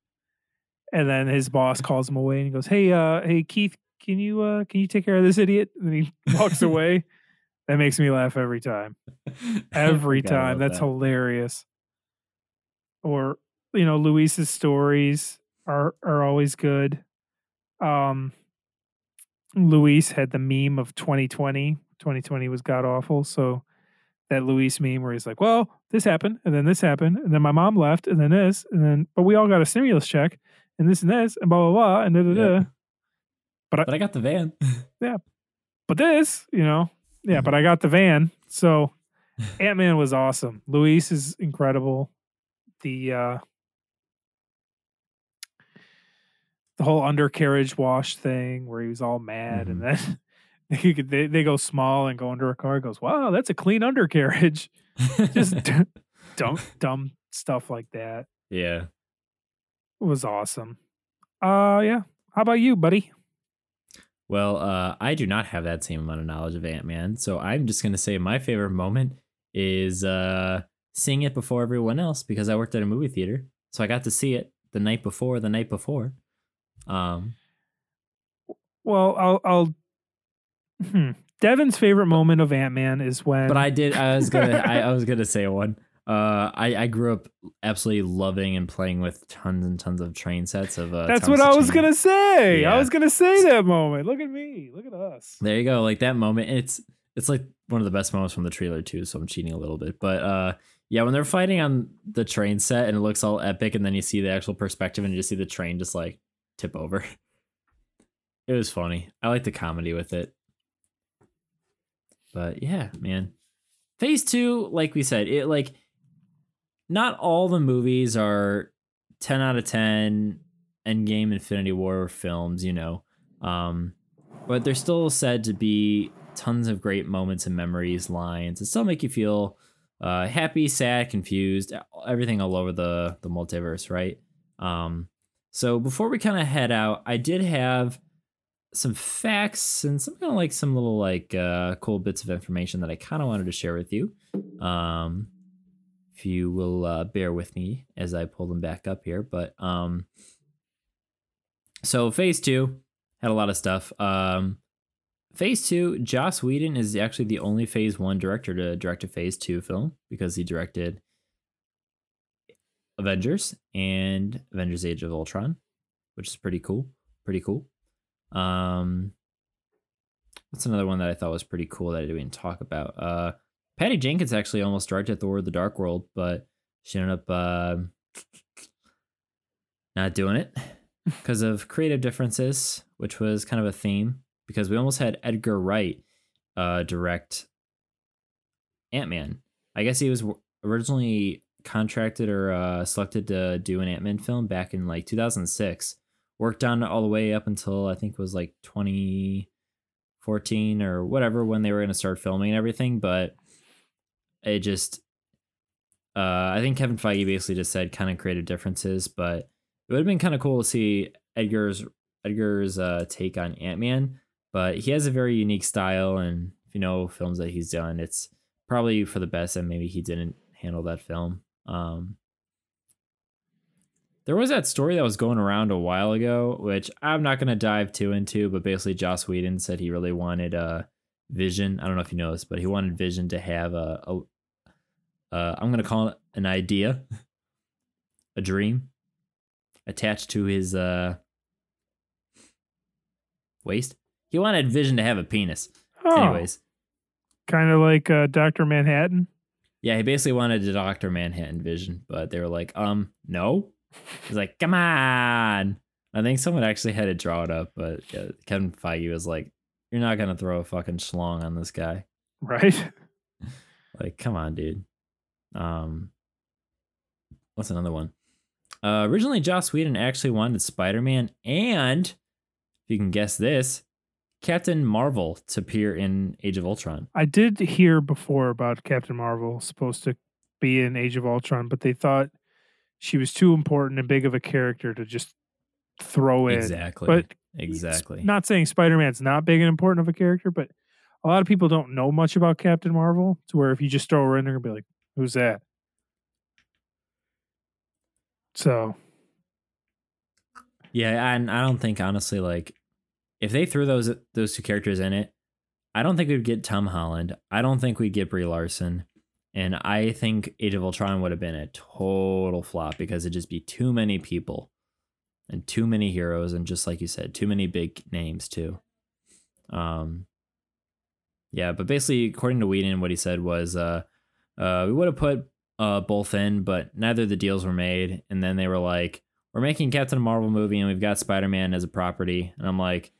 (laughs) and then his boss calls him away and he goes, "Hey, uh, hey, Keith, can you uh can you take care of this idiot?" And he (laughs) walks away. That makes me laugh every time. (laughs) Every time. That's that. hilarious. Or you know, Luis's stories are are always good. Um Luis had the meme of 2020. 2020 was god awful, so that Luis meme where he's like, "Well, this happened, and then this happened, and then my mom left, and then this, and then but we all got a stimulus check, and this and this, and blah blah blah, and da da da." (laughs) Yeah. But I got the van. Yeah. But this, you know, yeah. Mm-hmm. But I got the van, so (laughs) Ant Man was awesome. Luis is incredible. The uh the whole undercarriage wash thing where he was all mad and then (laughs) could, they, they go small and go under a car. Goes, wow, that's a clean undercarriage. Just dumb, dumb stuff like that. yeah. It was awesome. Uh, yeah. How about you, buddy? Well, uh, I do not have that same amount of knowledge of Ant Man, so I'm just gonna say my favorite moment is uh, seeing it before everyone else because I worked at a movie theater, so I got to see it the night before. The night before. Um, Well, I'll, I'll, hmm. Devin's favorite moment of Ant Man is when, but I did. I was gonna. I, I (laughs) was gonna say one. Uh, I I grew up absolutely loving and playing with tons and tons of train sets of. Uh, that's what I was gonna say. Yeah. I was gonna say that moment. Look at me. Look at us. There you go. Like that moment. It's it's like one of the best moments from the trailer too. So I'm cheating a little bit, but uh, yeah, when they're fighting on the train set and it looks all epic, and then you see the actual perspective and you just see the train just like tip over. (laughs) It was funny. I like the comedy with it. But yeah, man. Phase two, like we said, it like not all the movies are 10 out of 10 Endgame Infinity War films, you know. Um, but they're still said to be tons of great moments and memories, lines, and still make you feel uh, happy, sad, confused, everything all over the the multiverse, right? Um, so before we kind of head out, I did have some facts and some kind of like some little like uh, cool bits of information that I kind of wanted to share with you. Um, if you will uh, bear with me as I pull them back up here, but um, so phase two had a lot of stuff. Um, phase two, Joss Whedon is actually the only phase one director to direct a phase two film because he directed Avengers and Avengers Age of Ultron, which is pretty cool. Pretty cool. Um, that's another one that I thought was pretty cool that I didn't talk about? Uh, Patty Jenkins actually almost directed Thor: The Dark World, but she ended up uh, not doing it (laughs) because of creative differences, which was kind of a theme. Because we almost had Edgar Wright uh, direct Ant Man. I guess he was originally contracted or uh, selected to do an Ant Man film back in like 2006. Worked on it all the way up until I think it was like 2014 or whatever when they were going to start filming and everything. But it just, uh, I think Kevin Feige basically just said kind of creative differences, but it would have been kind of cool to see Edgar's Edgar's uh, take on Ant Man. But he has a very unique style, and if you know films that he's done, it's probably for the best that maybe he didn't handle that film. Um, there was that story that was going around a while ago, which I'm not going to dive too into, but basically Joss Whedon said he really wanted uh, Vision. I don't know if you know this, but he wanted Vision to have a, a uh, I'm going to call it an idea, a dream attached to his uh, waist. He wanted Vision to have a penis. Oh, Anyways, kind of like uh, Doctor Manhattan. yeah, he basically wanted a Doctor Manhattan Vision, but they were like, um, no. He's like, come on. I think someone actually had to draw it up, but yeah, Kevin Feige was like, you're not gonna throw a fucking schlong on this guy. Right. (laughs) Like, come on, dude. Um, what's another one? Uh, originally, Joss Whedon actually wanted Spider Man and, if you can guess this, Captain Marvel to appear in Age of Ultron. I did hear before about Captain Marvel supposed to be in Age of Ultron, but they thought she was too important and big of a character to just throw in. Exactly. But exactly. Not saying Spider Man's not big and important of a character, but a lot of people don't know much about Captain Marvel. To where if you just throw her in, they're gonna be like, "Who's that?" So Yeah, and I don't think honestly like if they threw those those two characters in it, I don't think we'd get Tom Holland. I don't think we'd get Brie Larson. And I think Age of Ultron would have been a total flop because it'd just be too many people and too many heroes and just like you said, too many big names too. Um yeah, but basically according to Whedon, what he said was uh uh we would have put uh both in, but neither of the deals were made. And then they were like, We're making Captain Marvel movie and we've got Spider Man as a property. And I'm like,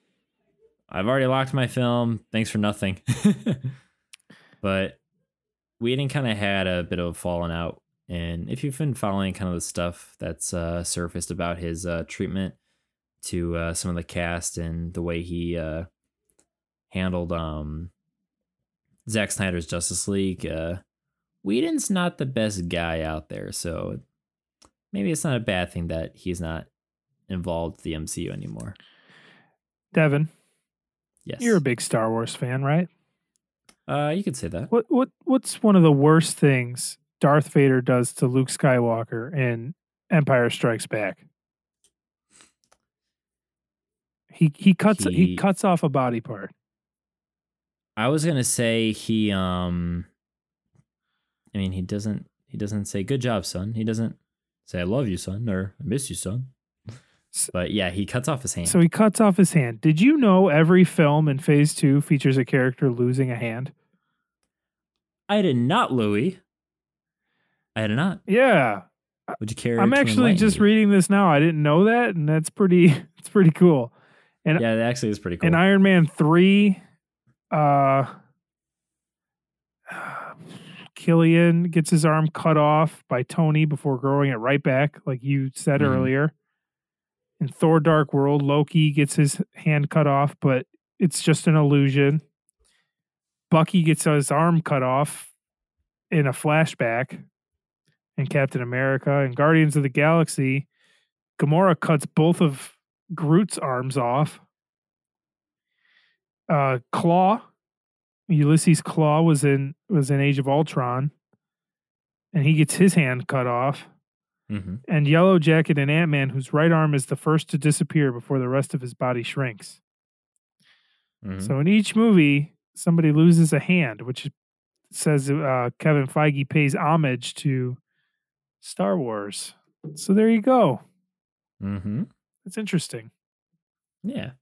I've already locked my film. Thanks for nothing. (laughs) but Whedon kind of had a bit of a falling out. And if you've been following kind of the stuff that's uh, surfaced about his uh, treatment to uh, some of the cast and the way he uh, handled um, Zack Snyder's Justice League, uh, Whedon's not the best guy out there. So maybe it's not a bad thing that he's not involved with the MCU anymore. Devin, Yes. you're a big Star Wars fan, right? Uh, you could say that. What what what's one of the worst things Darth Vader does to Luke Skywalker in Empire Strikes Back? He he cuts he, He- cuts off a body part. I was gonna say he um I mean he doesn't he doesn't say good job, son. He doesn't say I love you, son, or I miss you, son. But yeah, he cuts off his hand. So he cuts off his hand. Did you know every film in Phase Two features a character losing a hand? I did not, Louis. I did not. Yeah, Would you care? I'm actually just me? reading this now. I didn't know that, and that's pretty. (laughs) It's pretty cool. And yeah, that actually is pretty cool. In Iron Man three, uh, Killian gets his arm cut off by Tony before growing it right back, like you said Mhm. earlier. In Thor: Dark World, Loki gets his hand cut off, but it's just an illusion. Bucky gets his arm cut off in a flashback. In Captain America and Guardians of the Galaxy, Gamora cuts both of Groot's arms off. Uh, Klaue, Ulysses Klaue was in was in Age of Ultron, and he gets his hand cut off. hmm And Yellow Jacket and Ant Man, whose right arm is the first to disappear before the rest of his body shrinks. hmm So in each movie, somebody loses a hand, which says uh, Kevin Feige pays homage to Star Wars. So there you go. hmm It's interesting. Yeah,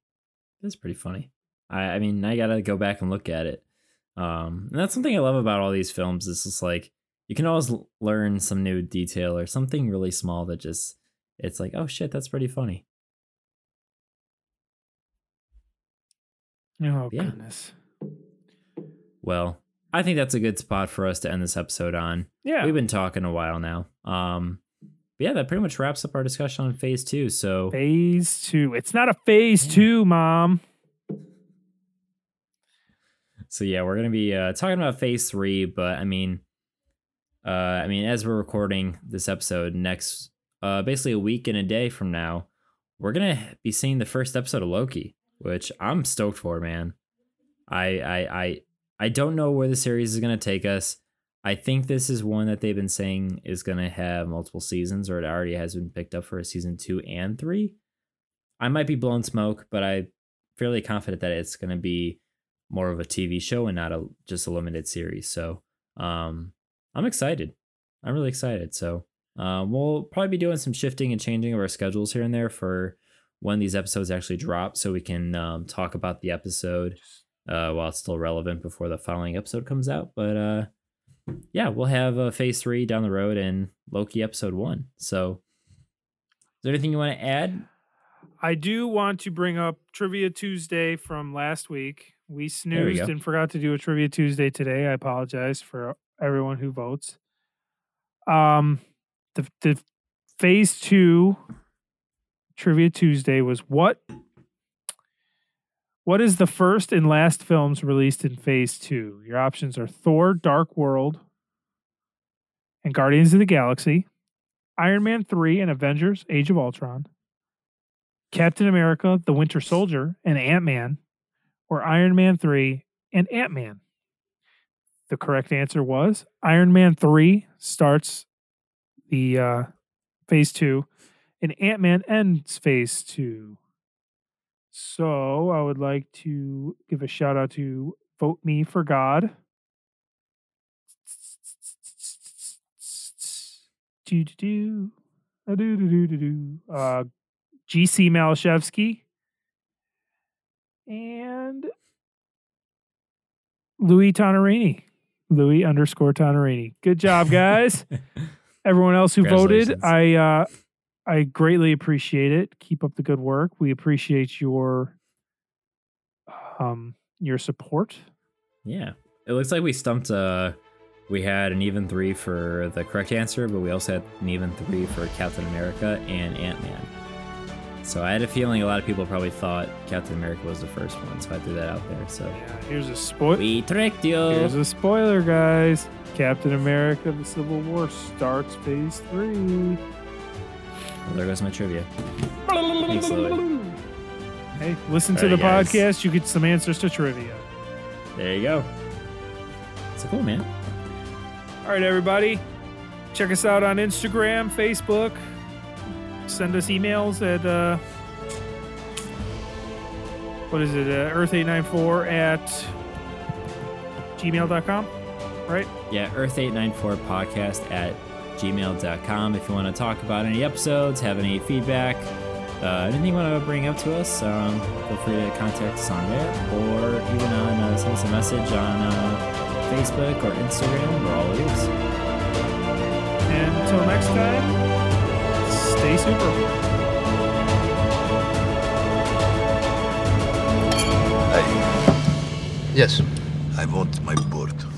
that's pretty funny. I, I mean, I gotta go back and look at it. Um, and that's something I love about all these films. Is just like you can always learn some new detail or something really small that just it's like, oh shit, that's pretty funny. Oh Yeah. goodness. Well, I think that's a good spot for us to end this episode on. Yeah. We've been talking a while now. Um, but yeah, that pretty much wraps up our discussion on phase two. So phase two. It's not a phase two, mom. So yeah, we're gonna be uh, talking about phase three, but I mean, uh, I mean, as we're recording this episode, next, uh, basically a week and a day from now, we're gonna be seeing the first episode of Loki, which I'm stoked for, man. I I I I don't know where the series is gonna take us. I think this is one that they've been saying is gonna have multiple seasons, or it already has been picked up for a season two and three. I might be blowing smoke, but I'm fairly confident that it's gonna be more of a TV show and not a just a limited series. So um, I'm excited. I'm really excited. So uh, we'll probably be doing some shifting and changing of our schedules here and there for when these episodes actually drop, so we can um, talk about the episode uh, while it's still relevant before the following episode comes out. But uh, yeah, we'll have uh, Phase Three down the road and Loki episode one. So is there anything you want to add? I do want to bring up Trivia Tuesday from last week. We we snoozed go. and forgot to do a Trivia Tuesday today. I apologize for everyone who votes. Um, the the phase two Trivia Tuesday was what? What is the first and last films released in phase two? Your options are Thor, Dark World, and Guardians of the Galaxy, Iron Man 3 and Avengers, Age of Ultron, Captain America, The Winter Soldier, and Ant Man, or Iron Man 3 and Ant Man? The correct answer was Iron Man 3 starts the uh, phase two, and Ant Man ends phase two. So I would like to give a shout out to Vote Me for God. Do do do. Do do do do do. Uh, GC Malashevsky. And Louis Tonarini. Louis underscore Tonarini. Good job, guys. (laughs) Everyone else who voted, I uh, I greatly appreciate it. Keep up the good work. We appreciate your um your support. Yeah. It looks like we stumped uh we had an even three for the correct answer, but we also had an even three for Captain America and Ant Man. So I had a feeling a lot of people probably thought Captain America was the first one, so I threw that out there. So Yeah, here's a spoiler. we tricked you. Here's a spoiler, guys. Captain America: The Civil War starts Phase Three. Well, there goes my trivia. Thanks, Hey, listen to Alright, the guys. podcast. You get some answers to trivia. There you go. So cool, man. All right, everybody. Check us out on Instagram, Facebook. Send us emails at uh, what is it? Uh, Earth894 at gmail.com. Right? Yeah, Earth894podcast at gmail.com. If you want to talk about any episodes, have any feedback, uh, anything you want to bring up to us, um, feel free to contact us on there or even on uh, send us a message on uh, Facebook or Instagram. We're all ears. And until next time, stay super. Yes. I want my board.